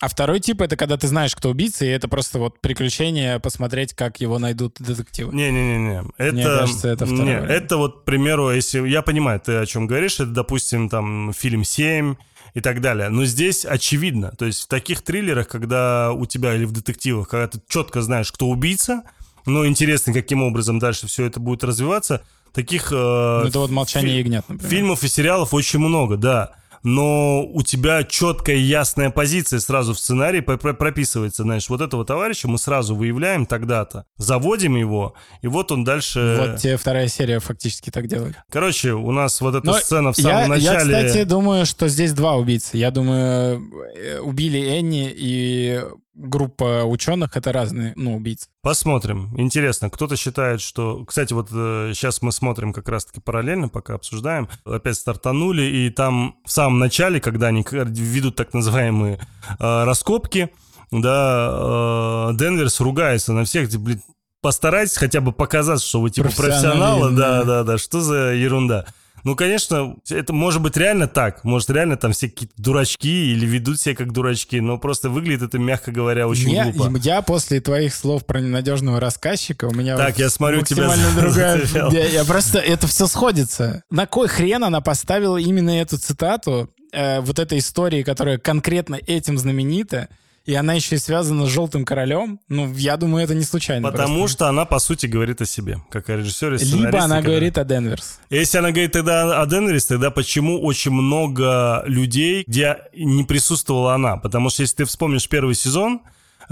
S2: а второй тип — это когда ты знаешь, кто убийца, и это просто вот приключение посмотреть, как его найдут детективы.
S1: Не-не-не-не. Это,
S2: Мне кажется, это второй
S1: не, это вот, к примеру, если... Я понимаю, ты о чем говоришь. Это, допустим, там, фильм «Семь», и так далее. Но здесь очевидно. То есть в таких триллерах, когда у тебя или в детективах, когда ты четко знаешь, кто убийца, но интересно, каким образом дальше все это будет развиваться, таких... э,
S2: Ну, это вот «Молчание
S1: фи-
S2: ягнят», например.
S1: Фильмов и сериалов очень много, да. Но у тебя четкая и ясная позиция сразу в сценарии про- про- прописывается. Знаешь, вот этого товарища мы сразу выявляем тогда-то, заводим его, и вот он дальше...
S2: Вот тебе вторая серия фактически так делает.
S1: Короче, у нас вот эта
S2: Но
S1: сцена в
S2: я,
S1: самом
S2: я,
S1: начале...
S2: кстати, думаю, что здесь два убийцы. Я думаю, э, убили Энни и группа ученых — это разные, ну, убийцы.
S1: Посмотрим. Интересно, кто-то считает, что... Кстати, вот э, сейчас мы смотрим как раз-таки параллельно, пока обсуждаем. Опять стартанули, и там в самом начале, когда они ведут так называемые э, раскопки, да, э, Денверс ругается на всех, типа, блин, постарайтесь хотя бы показать, что вы типа профессионалы, да.
S2: да,
S1: да, что за ерунда. Ну, конечно, это может быть реально так. Может, реально там все какие-то дурачки или ведут себя как дурачки, но просто выглядит это, мягко говоря, очень
S2: я,
S1: глупо.
S2: я после твоих слов про ненадежного рассказчика, у меня
S1: Так,
S2: вот
S1: я смотрю, тебя
S2: другая... Я, я просто... Это все сходится. На кой хрен она поставила именно эту цитату э, вот этой истории, которая конкретно этим знаменита, и она еще и связана с «Желтым королем»? Ну, я думаю, это не случайно.
S1: Потому
S2: просто.
S1: что она, по сути, говорит о себе, как о режиссере,
S2: Либо она
S1: который-
S2: говорит о Денверс.
S1: Если она говорит тогда о Денверис, тогда почему очень много людей, где не присутствовала она? Потому что если ты вспомнишь первый сезон,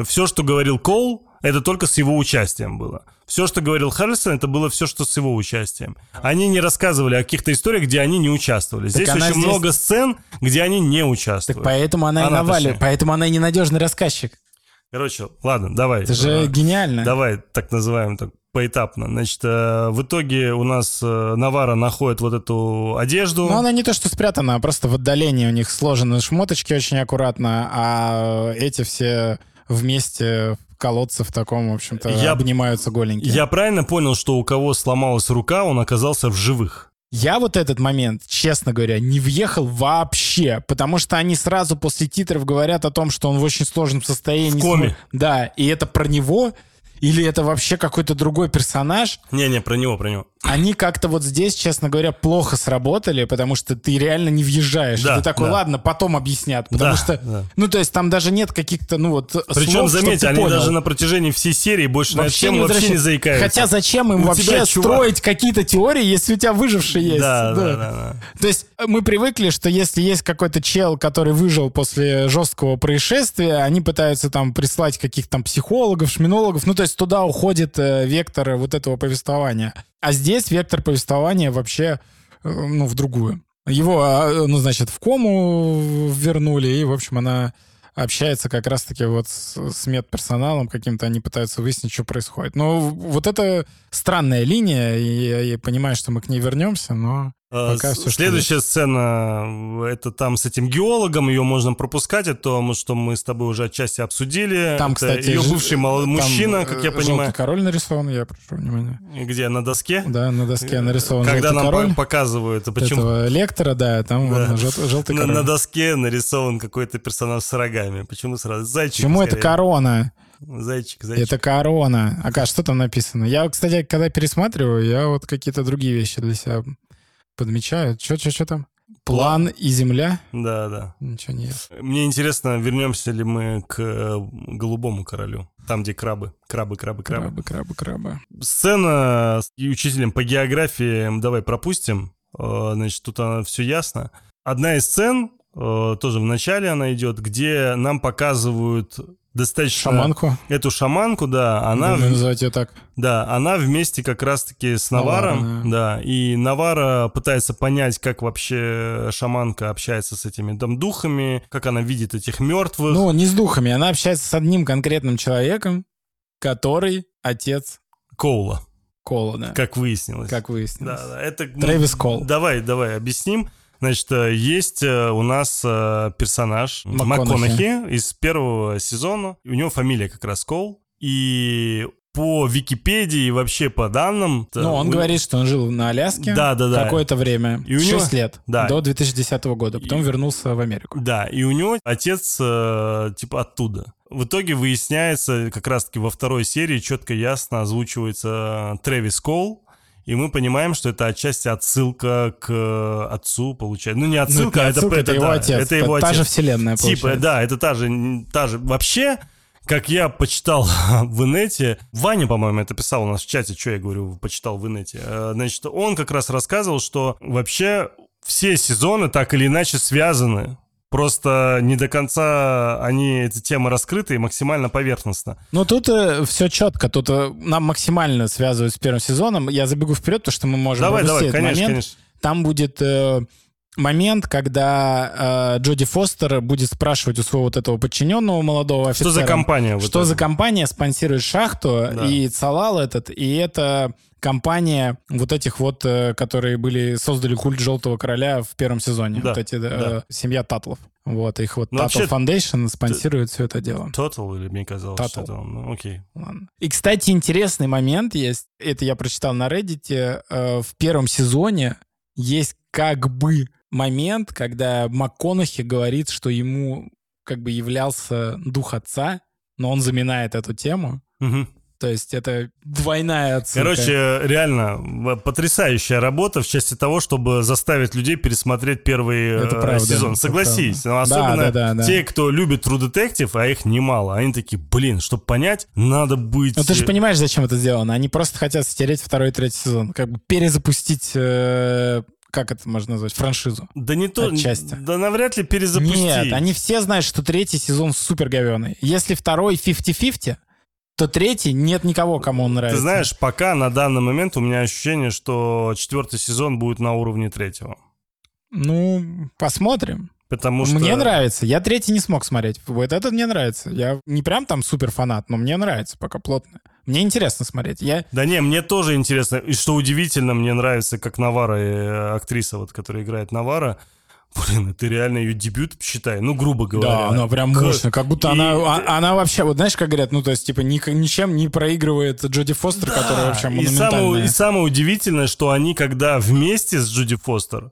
S1: все, что говорил Коул, это только с его участием было. Все, что говорил Харрисон, это было все, что с его участием. Они не рассказывали о каких-то историях, где они не участвовали. Здесь
S2: она
S1: очень
S2: здесь-
S1: много сцен, где они не участвуют.
S2: Так поэтому она, и
S1: Она,
S2: наваливает,
S1: точнее.
S2: поэтому она и ненадежный рассказчик.
S1: Короче, ладно, давай.
S2: Это же
S1: Э,
S2: гениально.
S1: Давай, так называем так поэтапно. Значит, э, в итоге у нас э, Навара находит вот эту одежду.
S2: Ну, она не то, что спрятана, а просто в отдалении у них сложены шмоточки очень аккуратно, а эти все вместе в колодце в таком, в общем-то,
S1: Я-
S2: обнимаются голенькие.
S1: Я правильно понял, что у кого сломалась рука, он оказался в живых?
S2: Я вот этот момент, честно говоря, не въехал вообще, потому что они сразу после титров говорят о том, что он в очень сложном состоянии.
S1: В коме.
S2: Да, и это про него, или это вообще какой-то другой персонаж.
S1: Не-не, про него, про него.
S2: Они как-то вот здесь, честно говоря, плохо сработали, потому что ты реально не въезжаешь.
S1: Да,
S2: ты такой,
S1: да.
S2: ладно, потом объяснят. Потому
S1: Да,
S2: что,
S1: да.
S2: ну, то есть там даже нет каких-то, ну, вот
S1: Причем,
S2: слов,
S1: они
S2: понял.
S1: даже на протяжении всей серии больше на эту тему вообще не заикаются.
S2: Хотя зачем им
S1: У
S2: вообще
S1: тебя, чувак.
S2: строить какие-то теории, если у тебя выживший есть?
S1: Да, да, да, да.
S2: То есть э, мы привыкли, что если есть какой-то чел, который выжил после жесткого происшествия, они пытаются там прислать каких-то там психологов, шминологов. Ну, то есть туда уходит э, вектор вот этого повествования. А здесь вектор повествования вообще, э, ну, в другую. Его, а, ну, значит, в кому вернули, и, в общем, она общается как раз-таки вот с, с медперсоналом каким-то, они пытаются выяснить, что происходит. Но вот это странная линия, и я, я понимаю, что мы к ней вернемся, но
S1: Э,
S2: пока
S1: с-
S2: всё, что
S1: Следующая сцена, это там с этим геологом, ее можно пропускать, это то, что мы с тобой уже отчасти обсудили.
S2: Там,
S1: Это
S2: кстати,
S1: ее бывший молодой мужчина, как я
S2: э,
S1: понимаю.
S2: Желтый король нарисован, я прошу внимания.
S1: Где, на доске?
S2: Да, на доске нарисован
S1: Когда
S2: желтый
S1: нам
S2: король.
S1: по- показывают, а почему
S2: Этого лектора, да, там
S1: Да.
S2: жел- желтый
S1: на,
S2: король.
S1: на доске нарисован какой-то персонаж с рогами? Почему сразу? Зайчик.
S2: Почему это
S1: скорее.
S2: корона?
S1: Зайчик, зайчик.
S2: Это корона. Ага, что там написано? Я, кстати, когда пересматриваю, я вот какие-то другие вещи для себя подмечаю. Что, что, что там? План и земля?
S1: Да, да.
S2: Ничего не
S1: Мне интересно, вернемся ли мы к э, голубому королю. Там, где крабы. Крабы, крабы, крабы.
S2: Крабы, крабы, крабы.
S1: Сцена с учителем по географии давай пропустим. Э, Значит, тут все ясно. Одна из сцен, э, тоже в начале она идет, где нам показывают достаточно...
S2: Шаманку.
S1: Эту шаманку, да, она...
S2: Будем называть ее так.
S1: Да, она вместе как раз-таки с
S2: Наваром,
S1: Наваром, да. и Навара пытается понять, как вообще шаманка общается с этими там духами, как она видит этих мертвых.
S2: Ну, не с духами. Она общается с одним конкретным человеком, который отец
S1: Коула,
S2: Кола, да.
S1: как выяснилось.
S2: Как выяснилось.
S1: Да, да, это... ну,
S2: Трэвис Колл.
S1: Давай, давай, объясним. Значит, э, есть э, у нас э, персонаж
S2: МакКонахи.
S1: МакКонахи из первого сезона. У него фамилия как раз Кол. И по Википедии и вообще по данным...
S2: Ну, он
S1: у-
S2: говорит, что он жил на Аляске
S1: Да, да, да.
S2: какое-то время,
S1: И у него-
S2: 6 лет,
S1: Да.
S2: до 2010 года, потом вернулся в Америку.
S1: Да, и у него отец э, типа оттуда. В итоге выясняется, как раз-таки во второй серии четко ясно озвучивается Трэвис Кол, и мы понимаем, что это отчасти отсылка к э, отцу, получается. Ну, не отсылка,
S2: Ну, это, отсылка, это, его
S1: да,
S2: отец.
S1: Это его
S2: та
S1: отец.
S2: же вселенная,
S1: Типа,
S2: получается.
S1: да, это та же, та же. Вообще, как я почитал в инете, Ваня, по-моему, это писал у нас в чате, что я говорю, почитал в инете. Э, Значит, он как раз рассказывал, что вообще все сезоны так или иначе связаны. Просто не до конца они, эти темы раскрыты и максимально поверхностно.
S2: Ну, тут все четко. Тут э, нам максимально связывают с первым сезоном. Я забегу вперед, потому что мы можем
S1: давай, давай,
S2: этот
S1: конечно,
S2: момент.
S1: конечно.
S2: Там будет э, момент, когда э, Джоди Фостер будет спрашивать у своего вот этого подчиненного молодого офицера.
S1: Что за компания? вот
S2: Что за компания спонсирует шахту
S1: Да.
S2: и Цалал этот, и это компания вот этих вот, э, которые были, создали культ Желтого Короля в первом сезоне.
S1: Да,
S2: Вот эти, э,
S1: да.
S2: семья Татлов. Вот, их вот
S1: Ну, вообще,
S2: Foundation спонсирует все это дело.
S1: Total, или мне казалось,
S2: Total.
S1: что это он? Ну, окей.
S2: Ладно. И, кстати, интересный момент есть. Это я прочитал на Reddit. э, В первом сезоне есть как бы момент, когда МакКонахи говорит, что ему как бы являлся дух отца, но он заминает эту тему.
S1: Мгм.
S2: То есть это двойная отсылка.
S1: Короче, реально в- потрясающая работа в части того, чтобы заставить людей пересмотреть первый
S2: Это
S1: э,
S2: правда,
S1: сезон.
S2: это
S1: Согласись.
S2: правда.
S1: Ну,
S2: Да,
S1: особенно
S2: да, да, да.
S1: те, кто любит True Detective, а их немало. Они такие, блин, чтобы понять, надо быть...
S2: Ну ты же понимаешь, зачем это сделано. Они просто хотят стереть второй и третий сезон. Как бы перезапустить, э, как это можно назвать, франшизу.
S1: Да не то...
S2: Отчасти.
S1: Да навряд ли перезапустить.
S2: Нет, они все знают, что третий сезон супер говёный. Если второй 50-50, то третий нет никого, кому он нравится.
S1: Ты знаешь, пока на данный момент у меня ощущение, что четвертый сезон будет на уровне третьего.
S2: Ну, посмотрим.
S1: Потому что...
S2: Мне нравится. Я третий не смог смотреть. Вот этот мне нравится. Я не прям там супер фанат, но мне нравится пока плотно. Мне интересно смотреть. Я
S1: Да не, мне тоже интересно. И что удивительно, мне нравится, как Навара, э, актриса, вот, которая играет Навара, Блин, это реально ее дебют, считай, ну, грубо говоря.
S2: Да, она прям мощно, как будто
S1: и...
S2: она, а, она вообще, вот знаешь, как говорят, ну, то есть, типа, ни, ничем не проигрывает Джоди Фостер,
S1: да.
S2: которая вообще монументальная.
S1: И самое, и самое удивительное, что они, когда вместе с Джоди Фостер,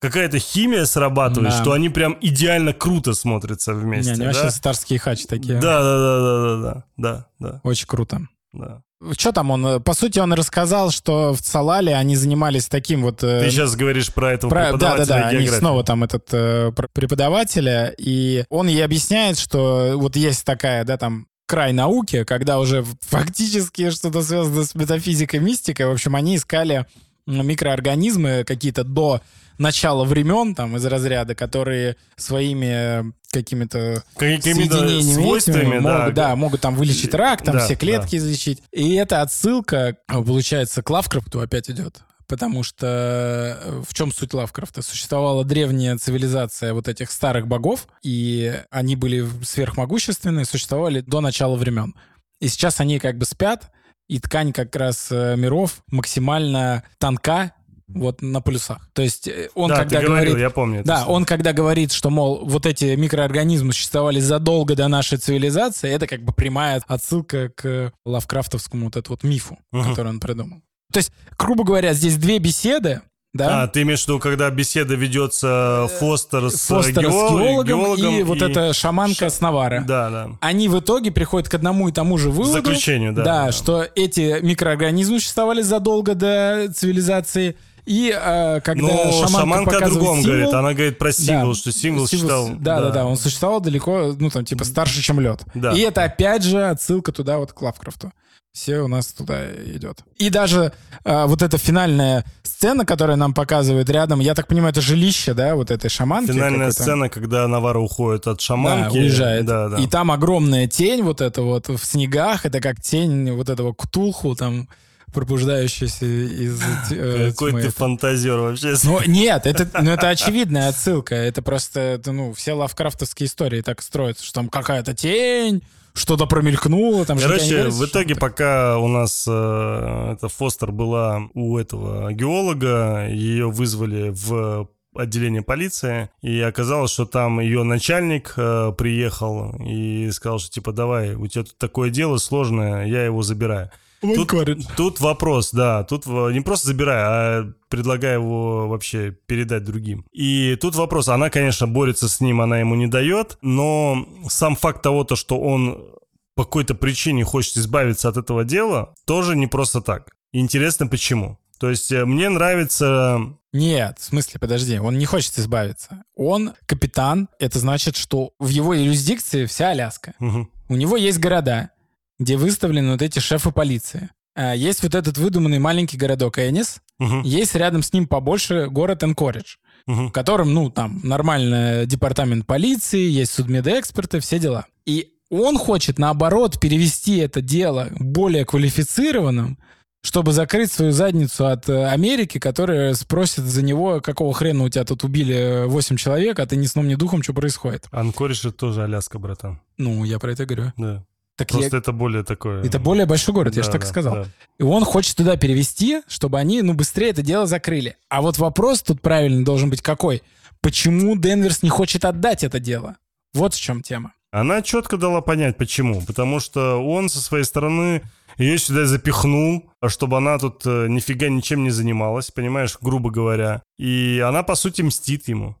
S1: какая-то химия срабатывает,
S2: да.
S1: что они прям идеально круто смотрятся вместе.
S2: Не, они
S1: да?
S2: вообще старские хачи такие.
S1: Да, да, да, да, да, да, да, да.
S2: Очень круто.
S1: Да.
S2: Что там он? По сути, он рассказал, что в Цалале они занимались таким вот... э,
S1: Ты сейчас говоришь про этого
S2: Про- да, да,
S1: преподавателя
S2: да, они снова там этот э, пр- преподавателя, и он ей объясняет, что вот есть такая, да, там край науки, когда уже фактически что-то связано с метафизикой, мистикой. В общем, они искали микроорганизмы какие-то до начала времен, там, из разряда, которые своими э, какими-то соединениями
S1: свойствами, да.
S2: могут, да, могут там вылечить рак, там
S1: Да,
S2: все клетки излечить. И эта отсылка, э, получается, к Лавкрафту опять идет. Потому что э, в чем суть Лавкрафта? Существовала древняя цивилизация вот этих старых богов, и они были сверхмогущественные, существовали до начала времен. И сейчас они как бы спят, и ткань как раз э, миров максимально тонка, вот на полюсах. То есть э, он
S1: да,
S2: когда
S1: говорил,
S2: говорит...
S1: я помню.
S2: Да,
S1: всё.
S2: он когда говорит, что, мол, вот эти микроорганизмы существовали задолго до нашей цивилизации, это как бы прямая отсылка к лавкрафтовскому вот этому вот мифу,
S1: Мгм.
S2: который он придумал. То есть, грубо говоря, здесь две беседы, да?
S1: А, ты имеешь в виду, когда беседа ведется Фостер с,
S2: Фостера с
S1: геол-
S2: геологом, и, вот эта шаманка с Навара.
S1: Да, да.
S2: Они в итоге приходят к одному и тому же выводу.
S1: Заключению, да,
S2: Да,
S1: да.
S2: что эти микроорганизмы существовали задолго до цивилизации. И э, когда
S1: Но
S2: шаманка,
S1: шаманка о другом
S2: символ,
S1: говорит. Она говорит про символ,
S2: Да.
S1: что символ,
S2: Символ-
S1: считал...
S2: Да, да, да, он существовал далеко, ну там типа старше, чем лед.
S1: Да.
S2: И это опять же отсылка туда вот к Лавкрафту. Все у нас туда идет. И даже а, вот эта финальная сцена, которая нам показывает рядом, я так понимаю, это жилище, да, вот этой шаманки.
S1: Финальная сцена, когда Навара уходит от
S2: Да,
S1: шаманки.
S2: уезжает.
S1: Да, да.
S2: И там огромная тень вот эта вот в снегах, это как тень вот этого ктулху там пробуждающаяся из
S1: э, Какой ты фантазер вообще.
S2: Ну, нет, это, ну, это очевидная отсылка. Это просто, ну, все лавкрафтовские истории так строятся, что там какая-то тень, что-то промелькнуло. Там
S1: Короче, в итоге, пока у нас э, эта Фостер была у этого геолога, ее вызвали в отделение полиции, и оказалось, что там ее начальник э, приехал и сказал, что типа давай, у тебя тут такое дело сложное, я его забираю. Тут, тут вопрос, да, тут не просто забирай, а предлагая его вообще передать другим. И тут вопрос, она, конечно, борется с ним, она ему не дает, но сам факт того, то, что он по какой-то причине хочет избавиться от этого дела, тоже не просто так. Интересно, почему. То есть э, мне нравится...
S2: Нет, в смысле, подожди, он не хочет избавиться. Он капитан, это значит, что в его юрисдикции вся Аляска. Угу. У него есть города, где выставлены вот эти шефы полиции. А есть вот этот выдуманный маленький городок Энис, угу. есть рядом с ним побольше город Энкоридж, угу. в котором, ну, там, нормальный департамент полиции, есть судмедэксперты, все дела. И он хочет, наоборот, перевести это дело более квалифицированным, чтобы закрыть свою задницу от э, Америки, которая спросит за него, какого хрена у тебя тут убили 8 человек, а ты ни сном, ни духом, что происходит.
S1: Анкоридж это тоже Аляска, братан.
S2: Ну, я про это говорю.
S1: Да. Так Просто я... это более такое...
S2: Это более большой город, да, я же так да, сказал. Да. И он хочет туда перевести, чтобы они, ну, быстрее это дело закрыли. А вот вопрос тут правильный должен быть какой? Почему Денверс не хочет отдать это дело? Вот в чем тема.
S1: Она четко дала понять, почему. Потому что он со своей стороны ее сюда запихнул, чтобы она тут э, нифига ничем не занималась, понимаешь, грубо говоря. И она, по сути, мстит ему.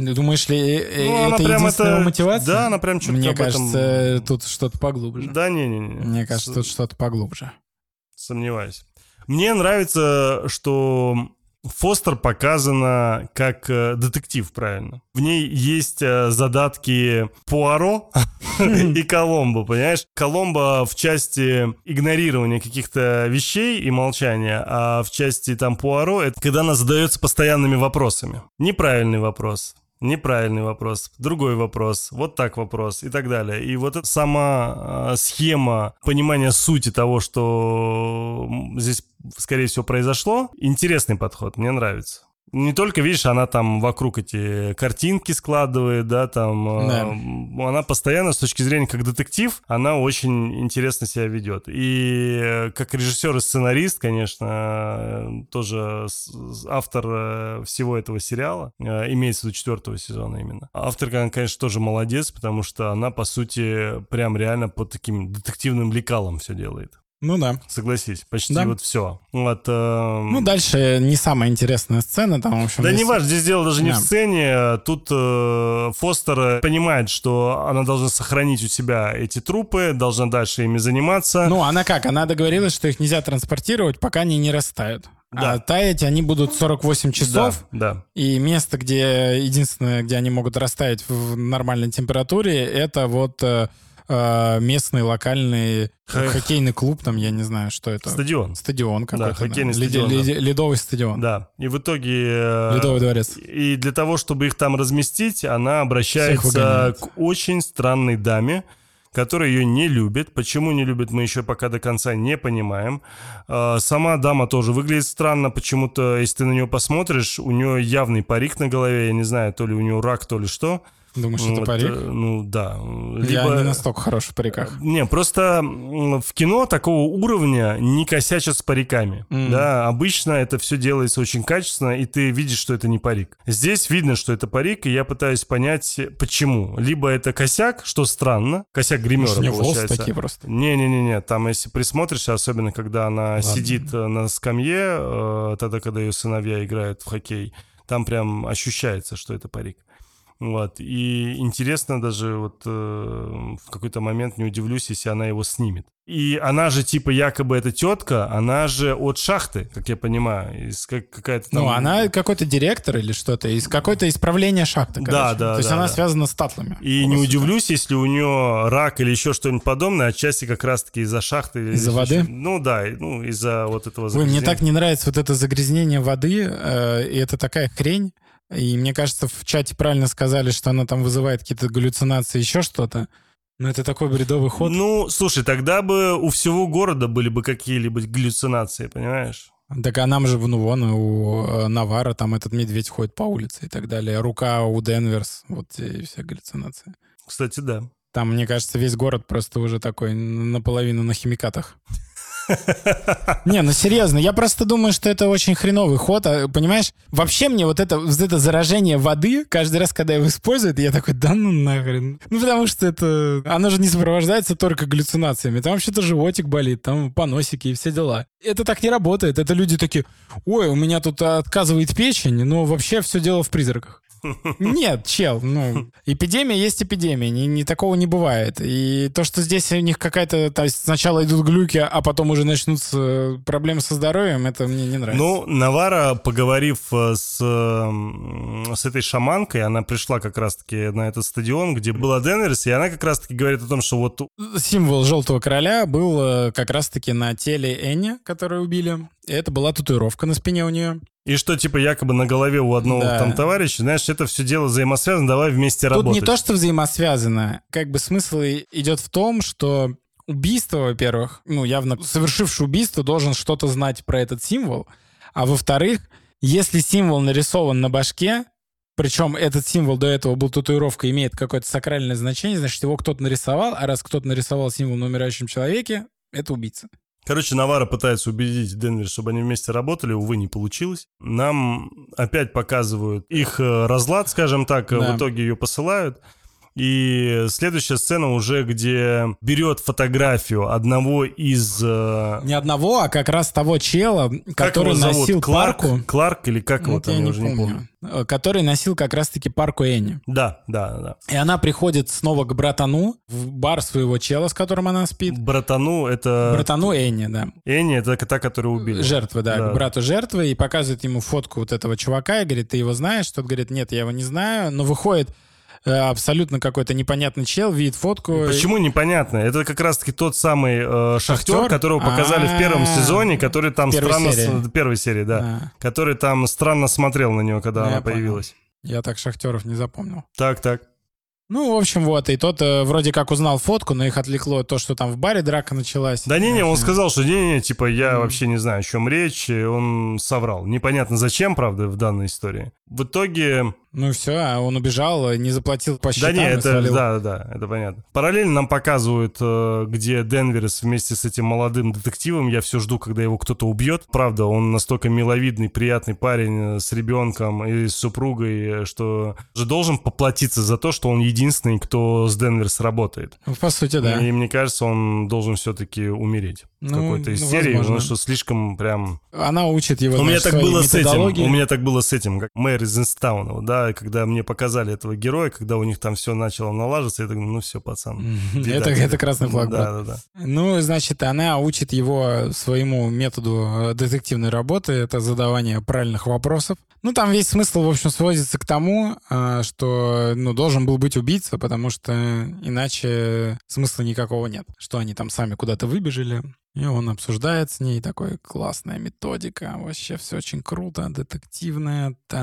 S2: Думаешь ли, э, ну, это прям единственная это... мотивация?
S1: Да, она прям что-то
S2: Мне кажется, этом... тут что-то поглубже.
S1: Да, не-не-не.
S2: Мне кажется, С... тут что-то поглубже.
S1: Сомневаюсь. Мне нравится, что Фостер показана как э, детектив, правильно. В ней есть э, задатки Пуаро и Коломбо, понимаешь? Коломбо в части игнорирования каких-то вещей и молчания, а в части там Пуаро это когда она задается постоянными вопросами. Неправильный вопрос, Неправильный вопрос, другой вопрос, вот так вопрос и так далее. И вот эта сама э, схема понимания сути того, что здесь, скорее всего, произошло, интересный подход, мне нравится. Не только, видишь, она там вокруг эти картинки складывает, да, там... Да. Э, она постоянно, с точки зрения как детектив, она очень интересно себя ведет. И э, как режиссер и сценарист, конечно, э, тоже автор всего этого сериала, имеется в виду четвертого сезона именно. Автор, конечно, тоже молодец, потому что она, по сути, прям реально под таким детективным лекалом все делает.
S2: Ну да.
S1: Согласись, почти да. вот все. Вот, э...
S2: Ну дальше не самая интересная сцена, там, в общем...
S1: Да здесь... не важно, здесь дело даже не да. в сцене. Тут э, Фостер понимает, что она должна сохранить у себя эти трупы, должна дальше ими заниматься.
S2: Ну, она как? Она договорилась, что их нельзя транспортировать, пока они не растают. Да. А таять они будут 48 часов.
S1: Да, да.
S2: И место, где единственное, где они могут растаять в нормальной температуре, это вот э, э, местный локальный хоккейный клуб, там, я не знаю, что это.
S1: Стадион.
S2: Стадион какой-то.
S1: Да, хоккейный да. стадион. Лед,
S2: лед, ледовый стадион.
S1: Да. И в итоге... Э,
S2: ледовый дворец.
S1: И для того, чтобы их там разместить, она обращается к очень странной даме, которая ее не любит. Почему не любит, мы еще пока до конца не понимаем. Э, сама дама тоже выглядит странно. Почему-то, если ты на нее посмотришь, у нее явный парик на голове. Я не знаю, то ли у нее рак, то ли что.
S2: Думаешь, вот, это парик?
S1: Э, ну, да.
S2: Либо... Я не настолько хорош в париках.
S1: Не, просто в кино такого уровня не косячат с париками. Mm. Да, обычно это все делается очень качественно, и ты видишь, что это не парик. Здесь видно, что это парик, и я пытаюсь понять, почему. Либо это косяк, что странно, косяк гримера, Может, получается.
S2: такие просто.
S1: Не-не-не, там, если присмотришься, особенно когда она Ладно. сидит э, на скамье, э, тогда, когда ее сыновья играют в хоккей, там прям ощущается, что это парик. Вот. И интересно даже вот э, в какой-то момент не удивлюсь, если она его снимет. И она же типа якобы эта тетка, она же от шахты, как я понимаю, из как, какая-то
S2: там... Ну, она какой-то директор или что-то, из какой-то исправления шахты, короче. Да, да, То есть да, она да. связана с татлами.
S1: И не удивлюсь, если у нее рак или еще что-нибудь подобное, отчасти как раз-таки из-за шахты.
S2: Из-за воды? Еще...
S1: Ну да, ну из-за вот этого
S2: загрязнения. Ой, мне так не нравится вот это загрязнение воды, э, и это такая хрень. И мне кажется, в чате правильно сказали, что она там вызывает какие-то галлюцинации, еще что-то. Ну, это такой бредовый ход.
S1: Ну, слушай, тогда бы у всего города были бы какие-либо галлюцинации, понимаешь?
S2: Так а нам же, ну вон, у э, Навара там этот медведь ходит по улице и так далее. Рука у Денверс, вот и вся галлюцинация.
S1: Кстати, да.
S2: Там, мне кажется, весь город просто уже такой наполовину на химикатах. Не, ну серьезно, я просто думаю, что это очень хреновый ход, а, понимаешь? Вообще мне вот это, вот это заражение воды, каждый раз, когда его используют, я такой, да ну нахрен. Ну потому что это, оно же не сопровождается только галлюцинациями, там вообще-то животик болит, там поносики и все дела. Это так не работает, это люди такие, ой, у меня тут отказывает печень, но вообще все дело в призраках. Нет, чел, ну, эпидемия есть эпидемия, не, не такого не бывает. И то, что здесь у них какая-то, то есть сначала идут глюки, а потом уже начнутся проблемы со здоровьем, это мне не нравится.
S1: Ну, Навара, поговорив э, с, с этой шаманкой, она пришла как раз-таки на этот стадион, где была Денверс, и она как раз-таки говорит о том, что вот...
S2: Символ Желтого Короля был э, как раз-таки на теле Энни, которую убили. Это была татуировка на спине у нее.
S1: И что, типа, якобы на голове у одного да. там товарища, знаешь, это все дело взаимосвязано, давай вместе
S2: Тут
S1: работать.
S2: Тут не то, что взаимосвязано. Как бы смысл идет в том, что убийство, во-первых, ну, явно совершивший убийство должен что-то знать про этот символ. А во-вторых, если символ нарисован на башке, причем этот символ до этого был татуировка, имеет какое-то сакральное значение, значит, его кто-то нарисовал, а раз кто-то нарисовал символ на умирающем человеке, это убийца.
S1: Короче, Навара пытается убедить Денвер, чтобы они вместе работали, увы, не получилось. Нам опять показывают их э, разлад, скажем так, да. в итоге ее посылают. И следующая сцена уже, где берет фотографию одного из... Э...
S2: Не одного, а как раз того чела, который носил
S1: Кларк,
S2: парку.
S1: Кларк или как его там, я, я уже не помню.
S2: помню. Который носил как раз-таки парку Энни.
S1: Да, да, да.
S2: И она приходит снова к братану в бар своего чела, с которым она спит.
S1: Братану это...
S2: Братану Энни, да.
S1: Энни это та, которую убили.
S2: Жертвы, да, да. к брату жертвы. И показывает ему фотку вот этого чувака и говорит, ты его знаешь? Тот говорит, нет, я его не знаю. Но выходит Э, абсолютно какой-то непонятный чел, видит фотку.
S1: Почему непонятно? Это как раз-таки тот самый э, шахтер, шахтер, которого показали А-а-а. в первом сезоне, который там первой странно... Серии. Первой серии, да. А-а-а. Который там странно смотрел на него, когда ну, она появилась.
S2: Я так шахтеров не запомнил.
S1: Так, так.
S2: Ну, в общем, вот, и тот э, вроде как узнал фотку, но их отвлекло то, что там в баре драка началась.
S1: Да не-не, он сказал, что не-не, типа, я mm. вообще не знаю, о чем речь, и он соврал. Непонятно зачем, правда, в данной истории. В итоге
S2: ну все, а он убежал, не заплатил по счетам
S1: Да нет, это, да, да, это понятно. Параллельно нам показывают, э, где Денверс вместе с этим молодым детективом. Я все жду, когда его кто-то убьет. Правда, он настолько миловидный, приятный парень э, с ребенком и с супругой, что же должен поплатиться за то, что он единственный, кто с Денверс работает.
S2: Ну, по сути, да.
S1: И мне кажется, он должен все-таки умереть ну, какой-то из ну, серии, возможно. потому что слишком прям...
S2: Она учит его
S1: У меня так было с этим, у меня так было с этим, как мэр из Инстауна, да, когда мне показали этого героя, когда у них там все начало налаживаться, я так ну все, пацан.
S2: Это, это красный флаг,
S1: Да, да, да.
S2: Ну, значит, она учит его своему методу э, детективной работы, это задавание правильных вопросов. Ну, там весь смысл, в общем, сводится к тому, э, что, ну, должен был быть убийца, потому что иначе смысла никакого нет. Что они там сами куда-то выбежали, и он обсуждает с ней такой классная методика, вообще все очень круто, детективная, та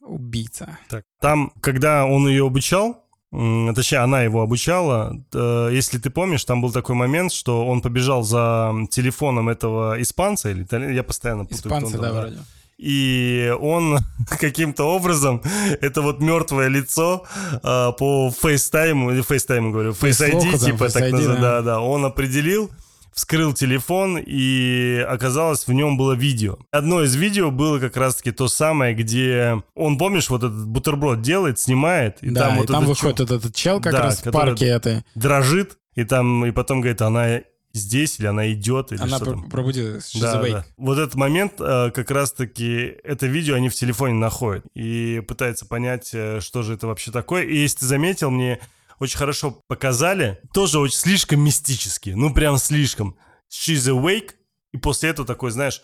S2: убийца.
S1: Так, там, когда он ее обучал, Точнее, она его обучала. Э, если ты помнишь, там был такой момент, что он побежал за телефоном этого испанца или я постоянно путаю.
S2: Испанца, да, вроде.
S1: И он каким-то образом, это вот мертвое лицо э, по FaceTime, или FaceTime говорю, ID, типа так называемый, да, да, он определил, вскрыл телефон, и оказалось, в нем было видео. Одно из видео было как раз-таки то самое, где он, помнишь, вот этот бутерброд делает, снимает,
S2: и да, там и вот там этот выходит чел... этот чел как да, раз в парке этой.
S1: Дрожит, и там, и потом говорит, она здесь, или она идет, или
S2: она
S1: что там.
S2: пробудилась.
S1: Да, да. Вот этот момент, э, как раз-таки, это видео они в телефоне находят и пытаются понять, э, что же это вообще такое. И если ты заметил, мне очень хорошо показали. Тоже очень слишком мистически. Ну, прям слишком. She's awake. И после этого такой, знаешь,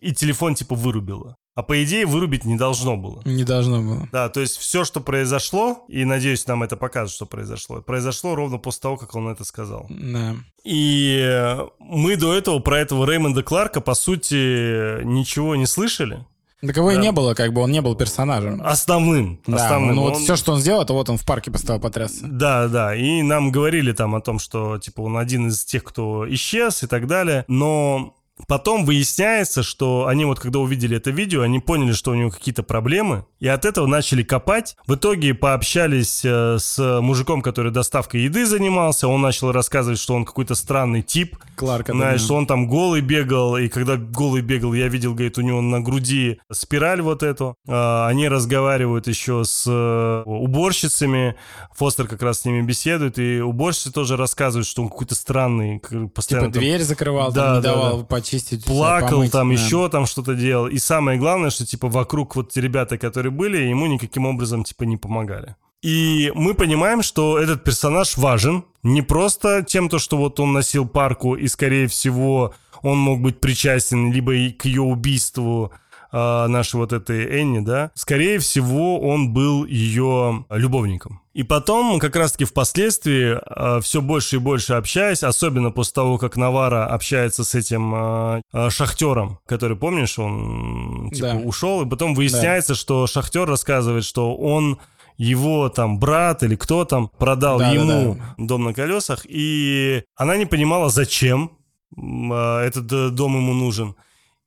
S1: и телефон типа вырубило. А по идее вырубить не должно было.
S2: Не должно было.
S1: Да, то есть все, что произошло, и надеюсь, нам это покажет, что произошло, произошло ровно после того, как он это сказал.
S2: Да.
S1: И мы до этого про этого Реймонда Кларка, по сути, ничего не слышали.
S2: Таковой
S1: Да.
S2: не было, как бы он не был персонажем.
S1: Основным.
S2: Да,
S1: основным.
S2: ну вот
S1: Он-
S2: все, что он сделал, это вот он в парке поставил потрясться.
S1: Да, да, и нам говорили там о том, что, типа, он один из тех, кто исчез и так далее, но потом выясняется, что они вот, когда увидели это видео, они поняли, что у него какие-то проблемы, и от этого начали копать. В итоге пообщались э, с мужиком, который доставкой еды занимался, он начал рассказывать, что он какой-то странный тип,
S2: Кларк.
S1: знаешь, что он там голый бегал, и когда голый бегал, я видел, говорит, у него на груди спираль вот эту. А, Они разговаривают еще с э, уборщицами, Фостер как раз с ними беседует, и уборщицы тоже рассказывают, что он какой-то странный, к-
S2: Типа
S1: постоянно там
S2: дверь закрывал,
S1: Да,
S2: там, не
S1: да,
S2: давал
S1: да.
S2: Почистить.
S1: плакал,
S2: помыть,
S1: там
S2: да.
S1: еще там что-то делал. И самое главное, что типа вокруг вот те ребята, которые были, ему никаким образом типа не помогали. И мы понимаем, что этот персонаж важен не просто тем, то, что вот он носил парку, и, скорее всего, он мог быть причастен либо и к ее убийству а, нашей вот этой Энни, да, скорее всего, он был ее любовником. И потом, как раз-таки впоследствии, все больше и больше общаясь, особенно после того, как Навара общается с этим а, а, шахтером, который, помнишь, он типа
S2: Да.
S1: ушел, и потом выясняется, что шахтер рассказывает, что он его там брат или кто там продал
S2: Да, да,
S1: ему дом на колесах, и она не понимала, зачем этот э, дом ему нужен.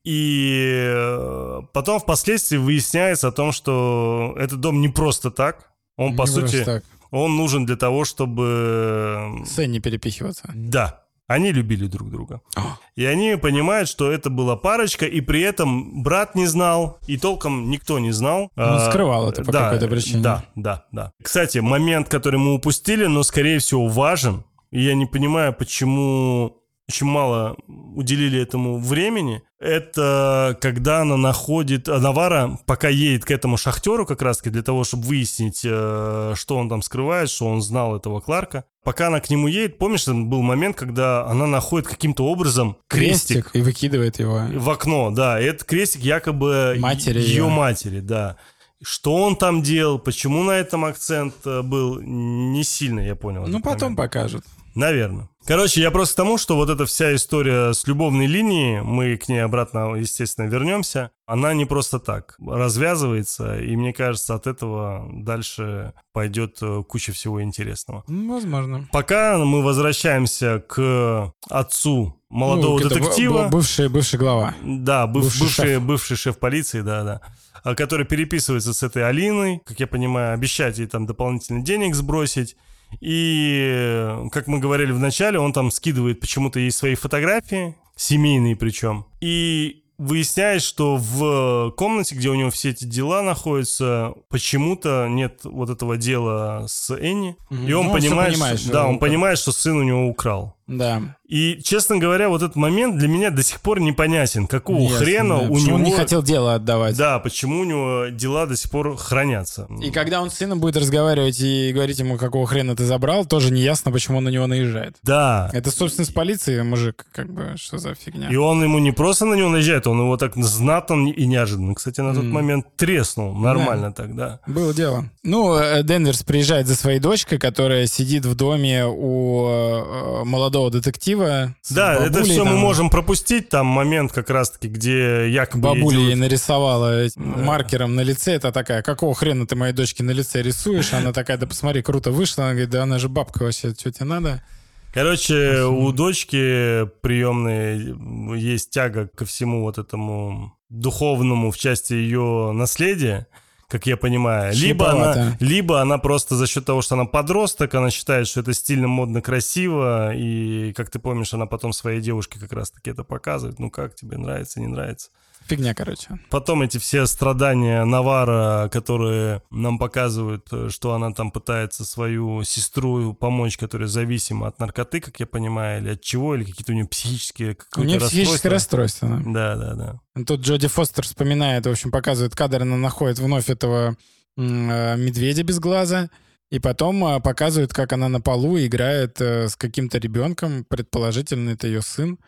S1: И э, потом впоследствии выясняется о том, что этот дом не просто так. Он, по
S2: Не
S1: сути,
S2: так.
S1: он нужен для того, чтобы...
S2: С Энни перепихиваться.
S1: Да, они любили друг друга.
S2: О.
S1: И они понимают, что это была парочка, и при этом брат не знал, и толком никто не знал.
S2: Он
S1: А,
S2: скрывал это по
S1: да,
S2: какой-то причине.
S1: Да, да, да. Кстати, момент, который мы упустили, но, скорее всего, важен. И я не понимаю, почему очень мало уделили этому времени. Это когда она находит... Навара пока едет к этому шахтеру как раз-таки для того, чтобы выяснить, э, что он там скрывает, что он знал этого Кларка. Пока она к нему едет, помнишь, там был момент, когда она находит каким-то образом крестик,
S2: и выкидывает его.
S1: в окно, да. И этот крестик якобы
S2: Матери
S1: ее матери, да. Что он там делал, почему на этом акцент э, был, не сильно я понял.
S2: Ну, потом
S1: момент.
S2: покажут.
S1: Наверное. Короче, я просто к тому, что вот эта вся история с любовной линией, мы к ней обратно, естественно, вернемся, она не просто так развязывается, и мне кажется, от этого дальше пойдет э, куча всего интересного.
S2: Ну, Возможно.
S1: Пока мы возвращаемся к отцу молодого
S2: Ну,
S1: детектива.
S2: Бывший, бывший глава.
S1: Да, быв-
S2: Бывший
S1: бывший,
S2: шеф.
S1: бывший шеф полиции, да, да. А, Который переписывается с этой Алиной, как я понимаю, обещать ей там дополнительно денег сбросить. И, как мы говорили в начале, он там скидывает почему-то ей свои фотографии, семейные причем. И выясняет, что в комнате, где у него все эти дела находятся, почему-то нет вот этого дела с Энни. И он
S2: Ну, он всё
S1: понимает,
S2: понимает,
S1: что,
S2: что
S1: да,
S2: он
S1: он понимает, что сын у него украл.
S2: Да.
S1: И, честно говоря, вот этот момент для меня до сих пор непонятен. Какого
S2: Ясно,
S1: хрена
S2: да.
S1: у
S2: Почему
S1: него...
S2: он не хотел дело отдавать?
S1: Да, почему у него дела до сих пор хранятся.
S2: И когда он с сыном будет разговаривать и говорить ему, какого хрена ты забрал, тоже не ясно, почему он на него наезжает.
S1: Да.
S2: Это собственность полиции, мужик, как бы, что за фигня.
S1: И он ему не просто на него наезжает, он его так знатно и неожиданно, кстати, на тот
S2: Мгм.
S1: момент треснул. Нормально тогда.
S2: Было дело. Ну, э, Денверс приезжает за своей дочкой, которая сидит в доме у э, молодого детектива.
S1: Да, это все мы
S2: там.
S1: можем пропустить. Там момент как раз-таки, где якобы...
S2: Бабуля ей
S1: делают-
S2: нарисовала этим маркером на лице. Это такая, какого хрена ты моей дочке на лице рисуешь? Она такая, да посмотри, круто вышла. Она говорит, да она же бабка вообще, что тебе надо?
S1: Короче, у дочки приемной есть тяга ко всему вот этому духовному в части ее наследия, как я понимаю. Либо она, либо она просто за счет того, что она подросток, она считает, что это стильно, модно, красиво, и, как ты помнишь, она потом своей девушке как раз-таки это показывает. Ну как, тебе нравится, не нравится?
S2: Фигня, короче.
S1: Потом эти все страдания Навара, которые нам показывают, э, что она там пытается свою сестру помочь, которая зависима от наркоты, как я понимаю, или от чего, или какие-то у нее психические
S2: У
S1: какое-то
S2: нее психическое расстройство. да.
S1: Да, да, да.
S2: Тут Джоди Фостер вспоминает, в общем, показывает кадр, она находит вновь этого э, медведя без глаза, и потом э, показывает, как она на полу играет с каким-то ребенком, предположительно, это ее сын.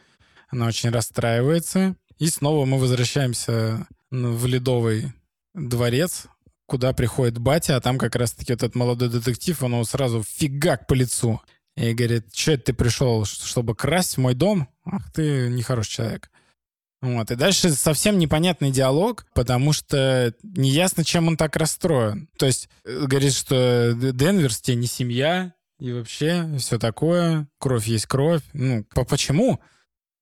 S2: Она очень расстраивается. И снова мы возвращаемся в Ледовый дворец, куда приходит батя, а там как раз-таки этот молодой детектив, он его сразу фигак по лицу. И говорит, что это ты пришел, чтобы красть мой дом? Ах ты нехороший человек. Вот. И дальше совсем непонятный диалог, потому что неясно, чем он так расстроен. То есть э, говорит, что Денверс тебе не семья, и вообще все такое, кровь есть кровь. Ну, по почему?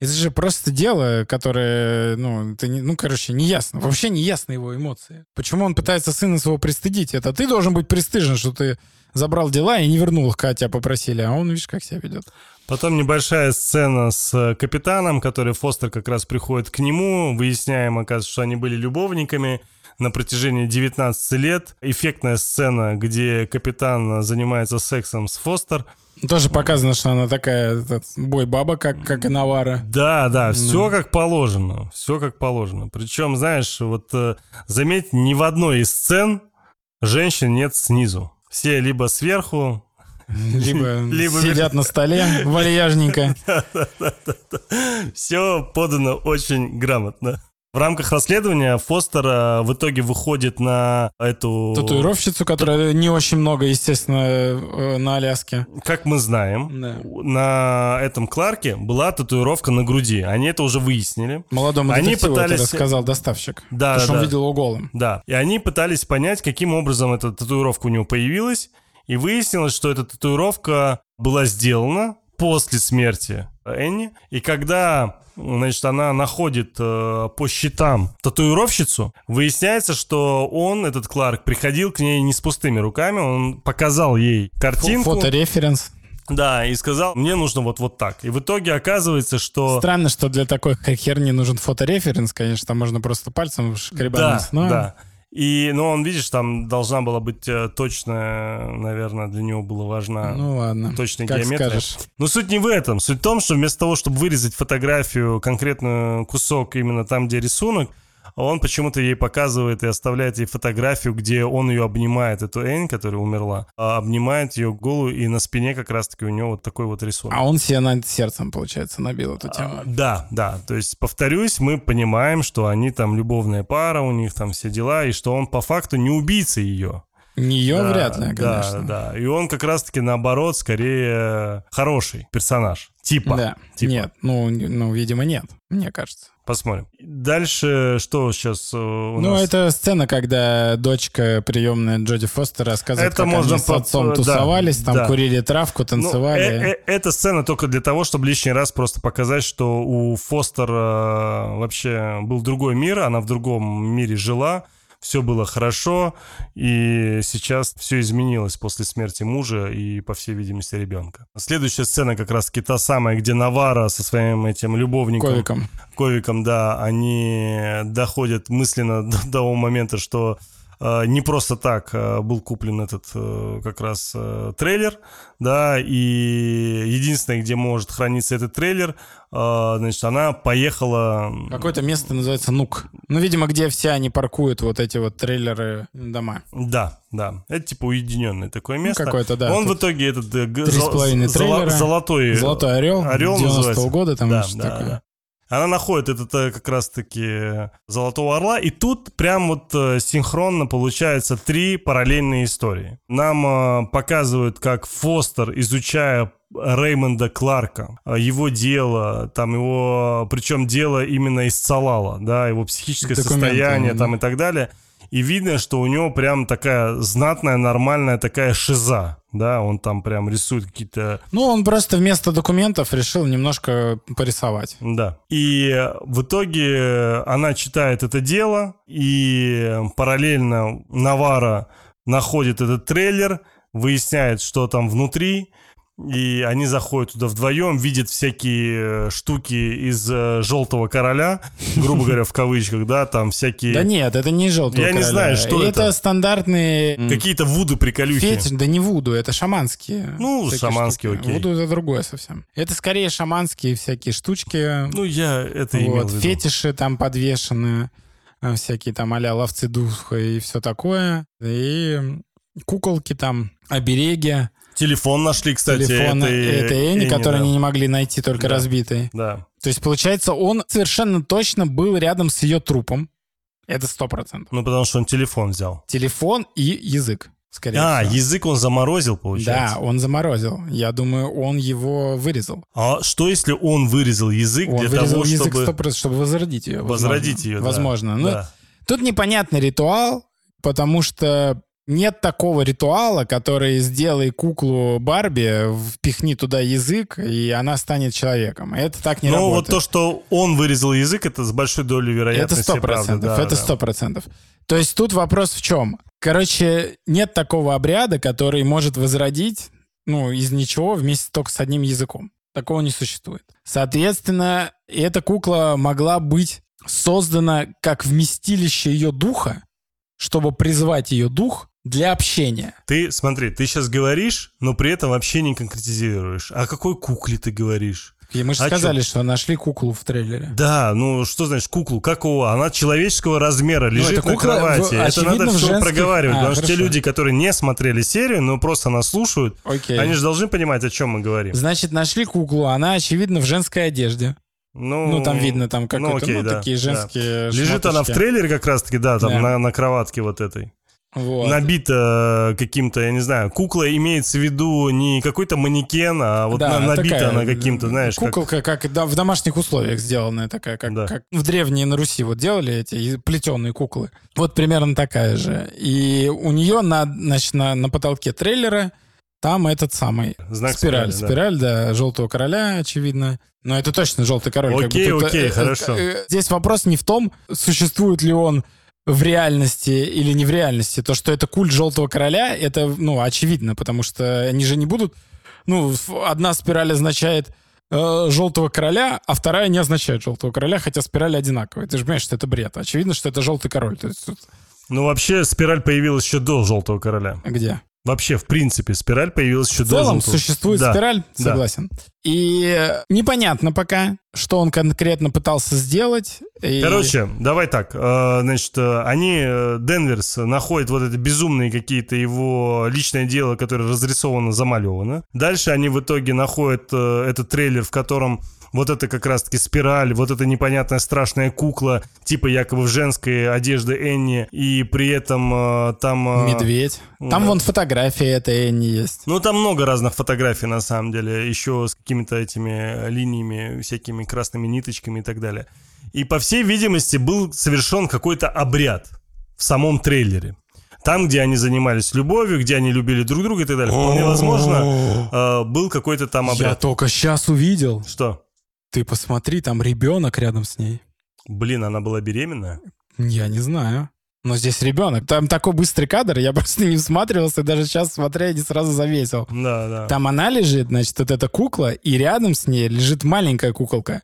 S2: Это же просто дело, которое, ну, это не, ну, короче, не ясно. Вообще не ясно его эмоции. Почему он пытается сына своего пристыдить? Это ты должен быть пристыжен, что ты забрал дела и не вернул их, когда тебя попросили. А он, видишь, как себя ведет.
S1: Потом небольшая сцена с капитаном, который Фостер как раз приходит к нему. Выясняем, оказывается, что они были любовниками на протяжении 19 лет. Эффектная сцена, где капитан занимается сексом с Фостер.
S2: Тоже показано, что она такая бой-баба, как, как и Навара.
S1: Да, да, все как положено. Все как положено. Причем, знаешь, вот э, заметь, ни в одной из сцен женщин нет снизу. Все либо сверху,
S2: либо, либо сидят на столе вальяжненько.
S1: Все подано очень грамотно. В рамках расследования Фостер э, в итоге выходит на эту...
S2: Татуировщицу, которая не очень много, естественно, э, на Аляске.
S1: Как мы знаем, да. на этом Кларке была татуировка на груди. Они это уже выяснили.
S2: Молодому они пытались... это рассказал доставщик. Да, потому что да. он видел его голым.
S1: Да, и они пытались понять, каким образом эта татуировка у него появилась. И выяснилось, что эта татуировка была сделана после смерти Энни. И когда значит, она находит э, по счетам татуировщицу, выясняется, что он, этот Кларк, приходил к ней не с пустыми руками, он показал ей картинку.
S2: Фотореференс.
S1: Да, и сказал, мне нужно вот, вот так. И в итоге оказывается, что...
S2: Странно, что для такой херни нужен фотореференс, конечно, можно просто пальцем шкребануть. Да, но... да.
S1: И, ну, он, видишь, там должна была быть э, точная, наверное, для него была важна
S2: ну, ладно.
S1: точная
S2: как
S1: геометрия.
S2: Скажешь.
S1: Но суть не в этом. Суть в том, что вместо того, чтобы вырезать фотографию, конкретный кусок именно там, где рисунок, он почему-то ей показывает и оставляет ей фотографию, где он ее обнимает, эту Энн, которая умерла, а обнимает ее голую, и на спине как раз-таки у него вот такой вот рисунок.
S2: А он себе над сердцем, получается, набил эту тему.
S1: А, да, да. То есть, повторюсь, мы понимаем, что они там любовная пара, у них там все дела, и что он по факту не убийца ее.
S2: Нее да, вряд ли, конечно.
S1: Да, да. И он как раз-таки наоборот, скорее хороший персонаж. Типа.
S2: Да.
S1: Типа.
S2: Нет, ну, ну, видимо, нет, мне кажется.
S1: Посмотрим. Дальше что сейчас э, у
S2: ну,
S1: нас?
S2: Ну, это сцена, когда дочка приемная Джоди Фостер рассказывает, это как можно они с отцом по... тусовались, да, там да. курили травку, ну, танцевали. Ну, э
S1: -э эта сцена только для того, чтобы лишний раз просто показать, что у Фостер э, вообще был другой мир, она в другом мире жила, все было хорошо, и сейчас все изменилось после смерти мужа и, по всей видимости, ребенка. Следующая сцена как раз-таки та самая, где Навара со своим этим любовником...
S2: Ковиком.
S1: Ковиком, да, они доходят мысленно до того момента, что не просто так э, был куплен этот э, как раз трейлер, да, и единственное, где может храниться этот трейлер, значит, она поехала...
S2: Какое-то место называется Нук. Ну, видимо, где все они паркуют вот эти вот трейлеры дома.
S1: Да, да. Это типа уединенное такое ну, место.
S2: Ну, какое-то, да.
S1: Он в итоге этот...
S2: Три с половиной трейлера.
S1: Золотой...
S2: Золотой орел.
S1: Орел 90-го
S2: года там
S1: да, да,
S2: такое.
S1: Да. Она находит этот э, как раз-таки Золотого Орла, и тут прям вот э, синхронно получается три параллельные истории. Нам э, показывают, как Фостер, изучая Реймонда Кларка, его дело, там его, причем дело именно из Салала, да, его психическое Документы, состояние да. там и так далее – и видно, что у него прям такая знатная, нормальная такая шиза, да, он там прям рисует какие-то...
S2: Ну, он просто вместо документов решил немножко порисовать.
S1: Да. И в итоге она читает это дело, и параллельно Навара находит этот трейлер, выясняет, что там внутри, и они заходят туда вдвоем, видят всякие э, штуки из э, желтого короля, грубо говоря, в кавычках, да, там всякие.
S2: Да нет, это не желтый.
S1: Я не знаю, что это.
S2: Это стандартные.
S1: Какие-то вуду приколюхи.
S2: Фетиш, да не вуду, это шаманские.
S1: Ну, шаманские,
S2: окей. Вуду это другое совсем. Это скорее шаманские всякие штучки.
S1: Ну, я это
S2: имел в виду. Фетиши там подвешены, э, всякие там а ловцы духа и все такое. И куколки там, обереги.
S1: Телефон нашли, кстати.
S2: Телефон это, это Энни, Энни который да. они не могли найти, только да. разбитый.
S1: Да.
S2: То есть, получается, он совершенно точно был рядом с ее трупом. Это сто процентов.
S1: Ну, потому что он телефон взял.
S2: Телефон и язык. скорее
S1: А,
S2: всего.
S1: язык он заморозил, получается?
S2: Да, он заморозил. Я думаю, он его вырезал.
S1: А что, если он вырезал язык
S2: Он
S1: для
S2: вырезал
S1: того,
S2: язык
S1: чтобы
S2: 100%, чтобы возродить ее.
S1: возродить ее? да.
S2: Возможно. Ну,
S1: Да.
S2: Тут непонятный ритуал, потому что нет такого ритуала, который сделай куклу Барби, впихни туда язык, и она станет человеком. Это так не
S1: Но
S2: работает.
S1: вот то, что он вырезал язык, это с большой долей
S2: Это
S1: вероятности
S2: сто
S1: правда.
S2: процентов.
S1: да,
S2: Это
S1: да.
S2: сто процентов. То есть тут вопрос в чем? Короче, нет такого обряда, который может возродить, ну, из ничего вместе только с одним языком. Такого не существует. Соответственно, эта кукла могла быть создана как вместилище ее духа, чтобы призвать ее дух для общения.
S1: Ты, смотри, ты сейчас говоришь, но при этом вообще не конкретизируешь. О какой кукле ты говоришь?
S2: И мы же
S1: А
S2: сказали, что нашли куклу в трейлере.
S1: Да, ну что значит куклу? Какого? Она человеческого размера, лежит
S2: Ну, это
S1: на
S2: кукла,
S1: кровати.
S2: в-
S1: это надо все
S2: женских-
S1: проговаривать,
S2: А,
S1: потому что те
S2: хорошо.
S1: люди, которые не смотрели серию, но просто нас слушают,
S2: Окей.
S1: они же должны понимать, о чем мы говорим.
S2: Значит, нашли куклу, она, очевидно, в женской одежде.
S1: Ну,
S2: Ну, там видно, там
S1: ну,
S2: какой-то,
S1: окей,
S2: ну,
S1: да,
S2: такие
S1: да.
S2: женские
S1: Лежит она в трейлере как раз-таки, да, там
S2: Да.
S1: На, на кроватке вот этой.
S2: Вот.
S1: Набита э, каким-то, я не знаю, кукла имеется в виду не какой-то манекен, а вот
S2: Да,
S1: на- набита
S2: такая,
S1: она каким-то, знаешь, как...
S2: Куколка, как, да, в домашних условиях сделанная такая, как,
S1: Да.
S2: как в древние на Руси вот делали эти плетеные куклы. Вот примерно такая же. И у нее на, значит, на, на потолке трейлера там этот самый
S1: Знак
S2: спираль.
S1: спирали, да.
S2: Спираль, да, желтого короля, очевидно. Но это точно желтый король. как бы
S1: Окей,
S2: тут,
S1: окей,
S2: э,
S1: хорошо.
S2: э, Здесь вопрос не в том, существует ли он в реальности или не в реальности. То, что это культ желтого короля, это, ну, очевидно, потому что они же не будут... Ну, одна спираль означает э, желтого короля, а вторая не означает желтого короля, хотя спирали одинаковые. Ты же понимаешь, что это бред. Очевидно, что это желтый король. То есть тут
S1: Ну, вообще, спираль появилась еще до Желтого Короля.
S2: где?
S1: Вообще, в принципе, спираль появилась еще
S2: В целом
S1: Желтого.
S2: существует
S1: Да.
S2: спираль,
S1: да.
S2: согласен. И э, непонятно пока, что он конкретно пытался сделать. И-
S1: Короче, давай так. э, Значит, э, они, э, Денверс, находят вот это безумные какие-то его личное дело, которое разрисовано, замалевано. Дальше они в итоге находят этот трейлер, в котором вот это как раз-таки спираль, вот эта непонятная страшная кукла, типа якобы в женской одежде Энни, и при этом э, там... э,
S2: Медведь. Там
S1: да.
S2: вон фотография этой Энни есть.
S1: Ну, там много разных фотографий, на самом деле, еще с какими-то этими линиями, всякими красными ниточками и так далее. И, по всей видимости, был совершен какой-то обряд в самом трейлере. Там, где они занимались любовью, где они любили друг друга и так далее. Вполне возможно, э, был какой-то там
S2: Я
S1: обряд.
S2: только сейчас увидел.
S1: Что?
S2: Ты посмотри, там ребенок рядом с ней.
S1: Блин, она была беременная?
S2: Я не знаю. Но здесь ребенок. Там такой быстрый кадр, я просто не всматривался, даже сейчас смотря не сразу заметил.
S1: Да, да.
S2: Там она лежит, значит, вот эта кукла, и рядом с ней лежит маленькая куколка.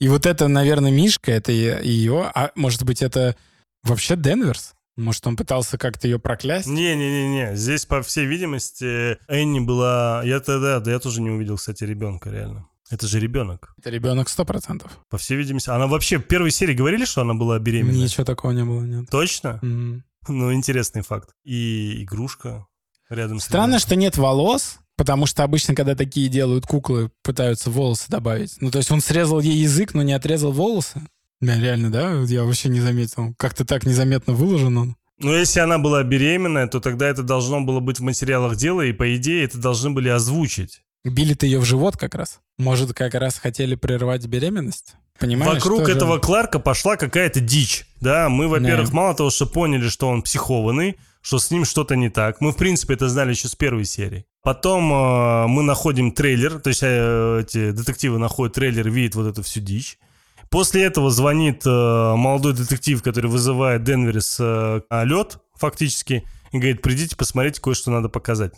S2: И вот это, наверное, Мишка, это ее, а может быть, это вообще Денверс? Может, он пытался как-то ее проклясть?
S1: Не-не-не-не, здесь, по всей видимости, Энни была... Я тогда, да, я тоже не увидел, кстати, ребенка, реально. Это же ребенок.
S2: Это ребенок сто процентов.
S1: По всей видимости. Она вообще в первой серии говорили, что она была беременна?
S2: Ничего такого не было, нет.
S1: Точно?
S2: М.
S1: Ну, интересный факт. И игрушка рядом с
S2: Странно, что нет волос, потому что обычно, когда такие делают куклы, пытаются волосы добавить. Ну, то есть он срезал ей язык, но не отрезал волосы. Да, реально, да? Я вообще не заметил. Как-то так незаметно выложен он.
S1: Ну, если она была беременная, то тогда это должно было быть в материалах дела, и, по идее, это должны были озвучить.
S2: Били-то ее в живот как раз. Может, как раз хотели прервать беременность? Понимаешь?
S1: Вокруг этого Кларка пошла какая-то дичь. Да, мы, во-первых,
S2: Да.
S1: мало того, что поняли, что он психованный, что с ним что-то не так. Мы, в принципе, это знали еще с первой серии. Потом э, мы находим трейлер, то есть э, эти детективы находят трейлер, видят вот эту всю дичь. После этого звонит э, молодой детектив, который вызывает Денверис э, лед, фактически, и говорит, придите, посмотрите, кое-что надо показать.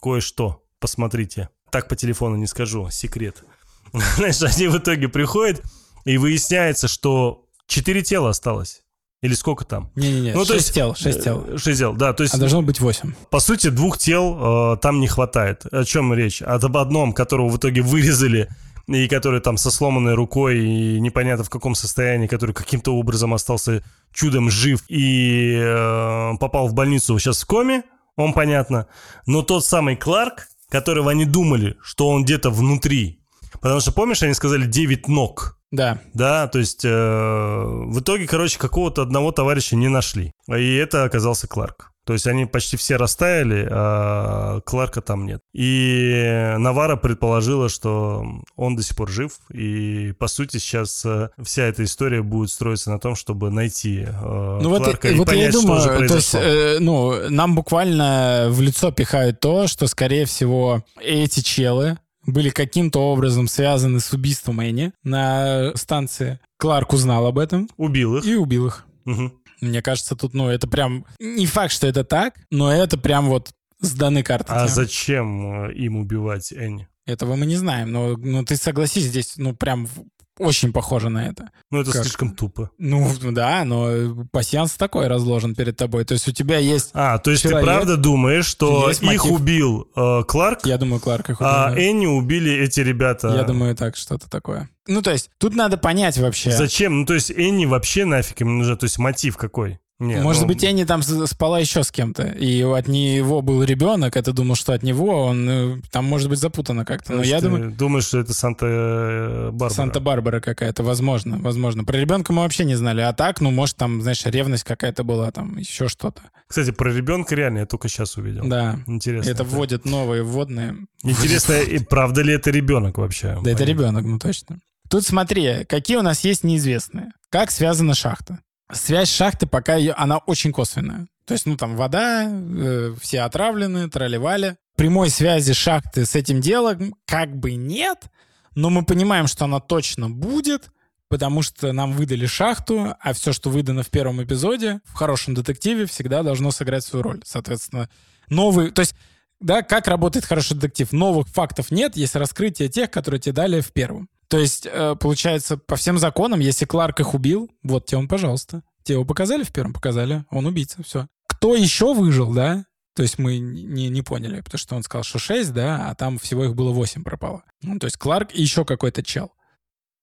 S1: Кое-что, посмотрите. Так по телефону не скажу, секрет. Знаешь, они в итоге приходят, и выясняется, что четыре тела осталось. Или сколько там?
S2: Не-не-не,
S1: Ну, то
S2: шесть
S1: есть,
S2: тел, шесть тел.
S1: Э, Шесть тел, да. То есть,
S2: А должно быть восемь.
S1: по сути, двух тел э, там не хватает. О чем речь? Об одном, которого в итоге вырезали, и который там со сломанной рукой, и непонятно в каком состоянии, который каким-то образом остался чудом жив и э, попал в больницу сейчас в коме, он понятно. Но тот самый Кларк, которого они думали, что он где-то внутри. Потому что, помнишь, они сказали 9 ног.
S2: Да.
S1: Да, то есть э, в итоге, короче, какого-то одного товарища не нашли. И это оказался Кларк. То есть они почти все растаяли, а Кларка там нет. И Навара предположила, что он до сих пор жив, и по сути сейчас э, вся эта история будет строиться на том, чтобы найти э, ну, Кларка вот, и вот понять, я думаю, что же произошло.
S2: То есть, э, ну, нам буквально в лицо пихают то, что, скорее всего, эти челы, были каким-то образом связаны с убийством Энни на станции. Кларк узнал об этом.
S1: Убил их.
S2: И убил их.
S1: Угу.
S2: Мне кажется, тут, ну, это прям... Не факт, что это так, но это прям вот сданы карты.
S1: А зачем э, им убивать Энни?
S2: Этого мы не знаем, но, но ты согласись, здесь, ну, прям очень похоже на это.
S1: Ну, это как... слишком тупо.
S2: Ну, да, но пассианс такой разложен перед тобой. То есть у тебя есть
S1: А, то есть человек, ты правда думаешь, что их мотив. убил э, Кларк?
S2: Я думаю, Кларк их убил.
S1: А. Энни убили эти ребята?
S2: Я думаю, так, что-то такое. Ну, то есть тут надо понять вообще.
S1: Зачем? Ну, то есть Энни вообще нафиг им нужна? То есть мотив какой?
S2: Не, Может ну... быть, Энни там спала еще с кем-то, и от него был ребенок, это думал, что от него, он ну, там может быть запутано как-то. Но я думаю...
S1: Думаешь, что это Санта-Барбара?
S2: Санта-Барбара какая-то, возможно, возможно. Про ребенка мы вообще не знали, а так, ну, может, там, знаешь, ревность какая-то была, там, еще что-то.
S1: Кстати, про ребенка реально я только сейчас увидел.
S2: Да.
S1: Интересно.
S2: Это, вводит новые вводные.
S1: Интересно, и правда ли это ребенок вообще?
S2: Да, это ребенок, ну точно. Тут смотри, какие у нас есть неизвестные. Как связана шахта? Связь шахты пока ее, она очень косвенная. То есть, ну, там вода, э, все отравлены, тролливали. Прямой связи шахты с этим делом как бы нет, но мы понимаем, что она точно будет, потому что нам выдали шахту, а все, что выдано в первом эпизоде, в хорошем детективе всегда должно сыграть свою роль. Соответственно, новый... То есть, да, как работает хороший детектив? Новых фактов нет, есть раскрытие тех, которые тебе дали в первом. То есть, э, получается, по всем законам, если Кларк их убил, вот тебе он, пожалуйста. Тебе его показали в первом? Показали. Он убийца, все. Кто еще выжил, да? То есть мы не, не поняли, потому что он сказал, что 6, да, а там всего их было 8 пропало. Ну, то есть Кларк и еще какой-то чел.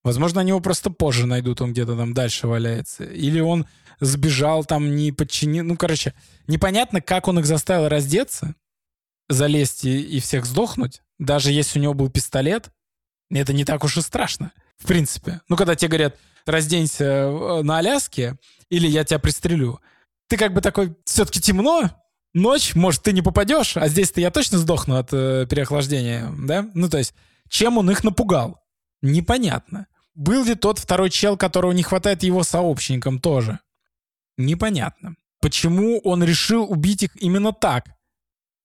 S2: Возможно, они его просто позже найдут, он где-то там дальше валяется. Или он сбежал там, не подчинил... Ну, короче, непонятно, как он их заставил раздеться, залезть и, и всех сдохнуть. Даже если у него был пистолет, это не так уж и страшно, в принципе. Ну, когда тебе говорят, разденься э, на Аляске, или я тебя пристрелю, ты как бы такой, все-таки темно, ночь, может, ты не попадешь, а здесь-то я точно сдохну от э, переохлаждения, да? Ну, то есть, чем он их напугал? Непонятно. Был ли тот второй чел, которого не хватает его сообщникам тоже? Непонятно. Почему он решил убить их именно так?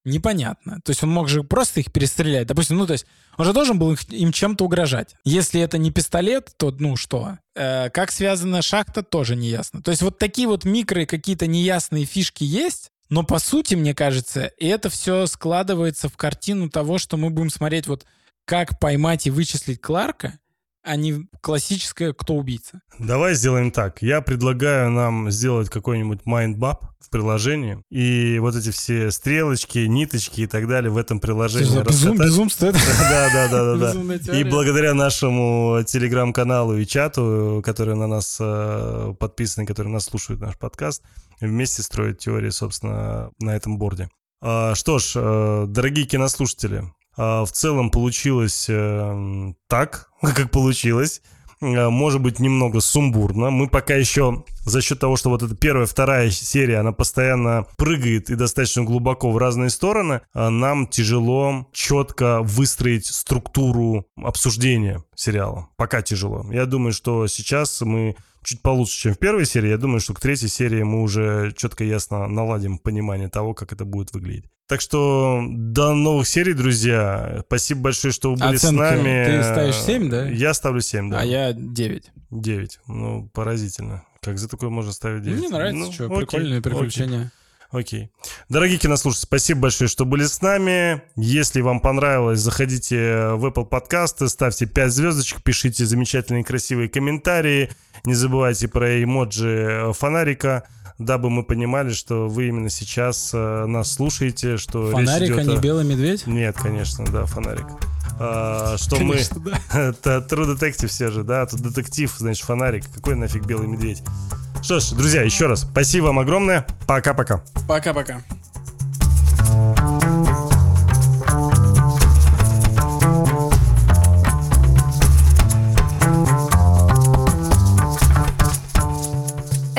S2: Непонятно. То есть он мог же просто их перестрелять. Допустим, ну то есть он же должен был им чем-то угрожать. Если это не пистолет, то ну что? Э, как связана шахта, тоже не ясно. То есть вот такие вот микро какие-то неясные фишки есть, но по сути, мне кажется, это все складывается в картину того, что мы будем смотреть вот как поймать и вычислить Кларка, а не классическое «Кто убийца».
S1: Давай сделаем так. Я предлагаю нам сделать какой-нибудь mind map в приложении, и вот эти все стрелочки, ниточки и так далее в этом приложении
S2: Безум, Безумство это?
S1: Да, да, да, да. да. И благодаря нашему телеграм-каналу и чату, которые на нас э, подписаны, которые нас слушают наш подкаст, вместе строить теории, собственно, на этом борде. А, что ж, э, дорогие кинослушатели, в целом получилось э, так, как получилось. Э, может быть, немного сумбурно. Мы пока еще за счет того, что вот эта первая, вторая серия, она постоянно прыгает и достаточно глубоко в разные стороны, э, нам тяжело четко выстроить структуру обсуждения сериала. Пока тяжело. Я думаю, что сейчас мы чуть получше, чем в первой серии. Я думаю, что к третьей серии мы уже четко и ясно наладим понимание того, как это будет выглядеть. Так что до новых серий, друзья. Спасибо большое, что вы были Оценка. с нами.
S2: Ты ставишь 7, да?
S1: Я ставлю 7, да.
S2: А я 9.
S1: 9. Ну, поразительно. Как за такое можно ставить 9?
S2: Мне нравится, ну, что, окей, прикольные приключения. Окей.
S1: Окей. Дорогие кинослушатели, спасибо большое, что были с нами. Если вам понравилось, заходите в Apple подкасты, ставьте 5 звездочек, пишите замечательные красивые комментарии. Не забывайте про эмоджи фонарика, дабы мы понимали, что вы именно сейчас э, нас слушаете, что
S2: Фонарик,
S1: речь
S2: идет а не белый медведь?
S1: Нет, конечно, да, фонарик. А, что конечно, мы... Да. Это True Detective все же, да, тут детектив, значит, фонарик. Какой нафиг белый медведь? Что ж, друзья, еще раз спасибо вам огромное. Пока-пока.
S2: Пока-пока.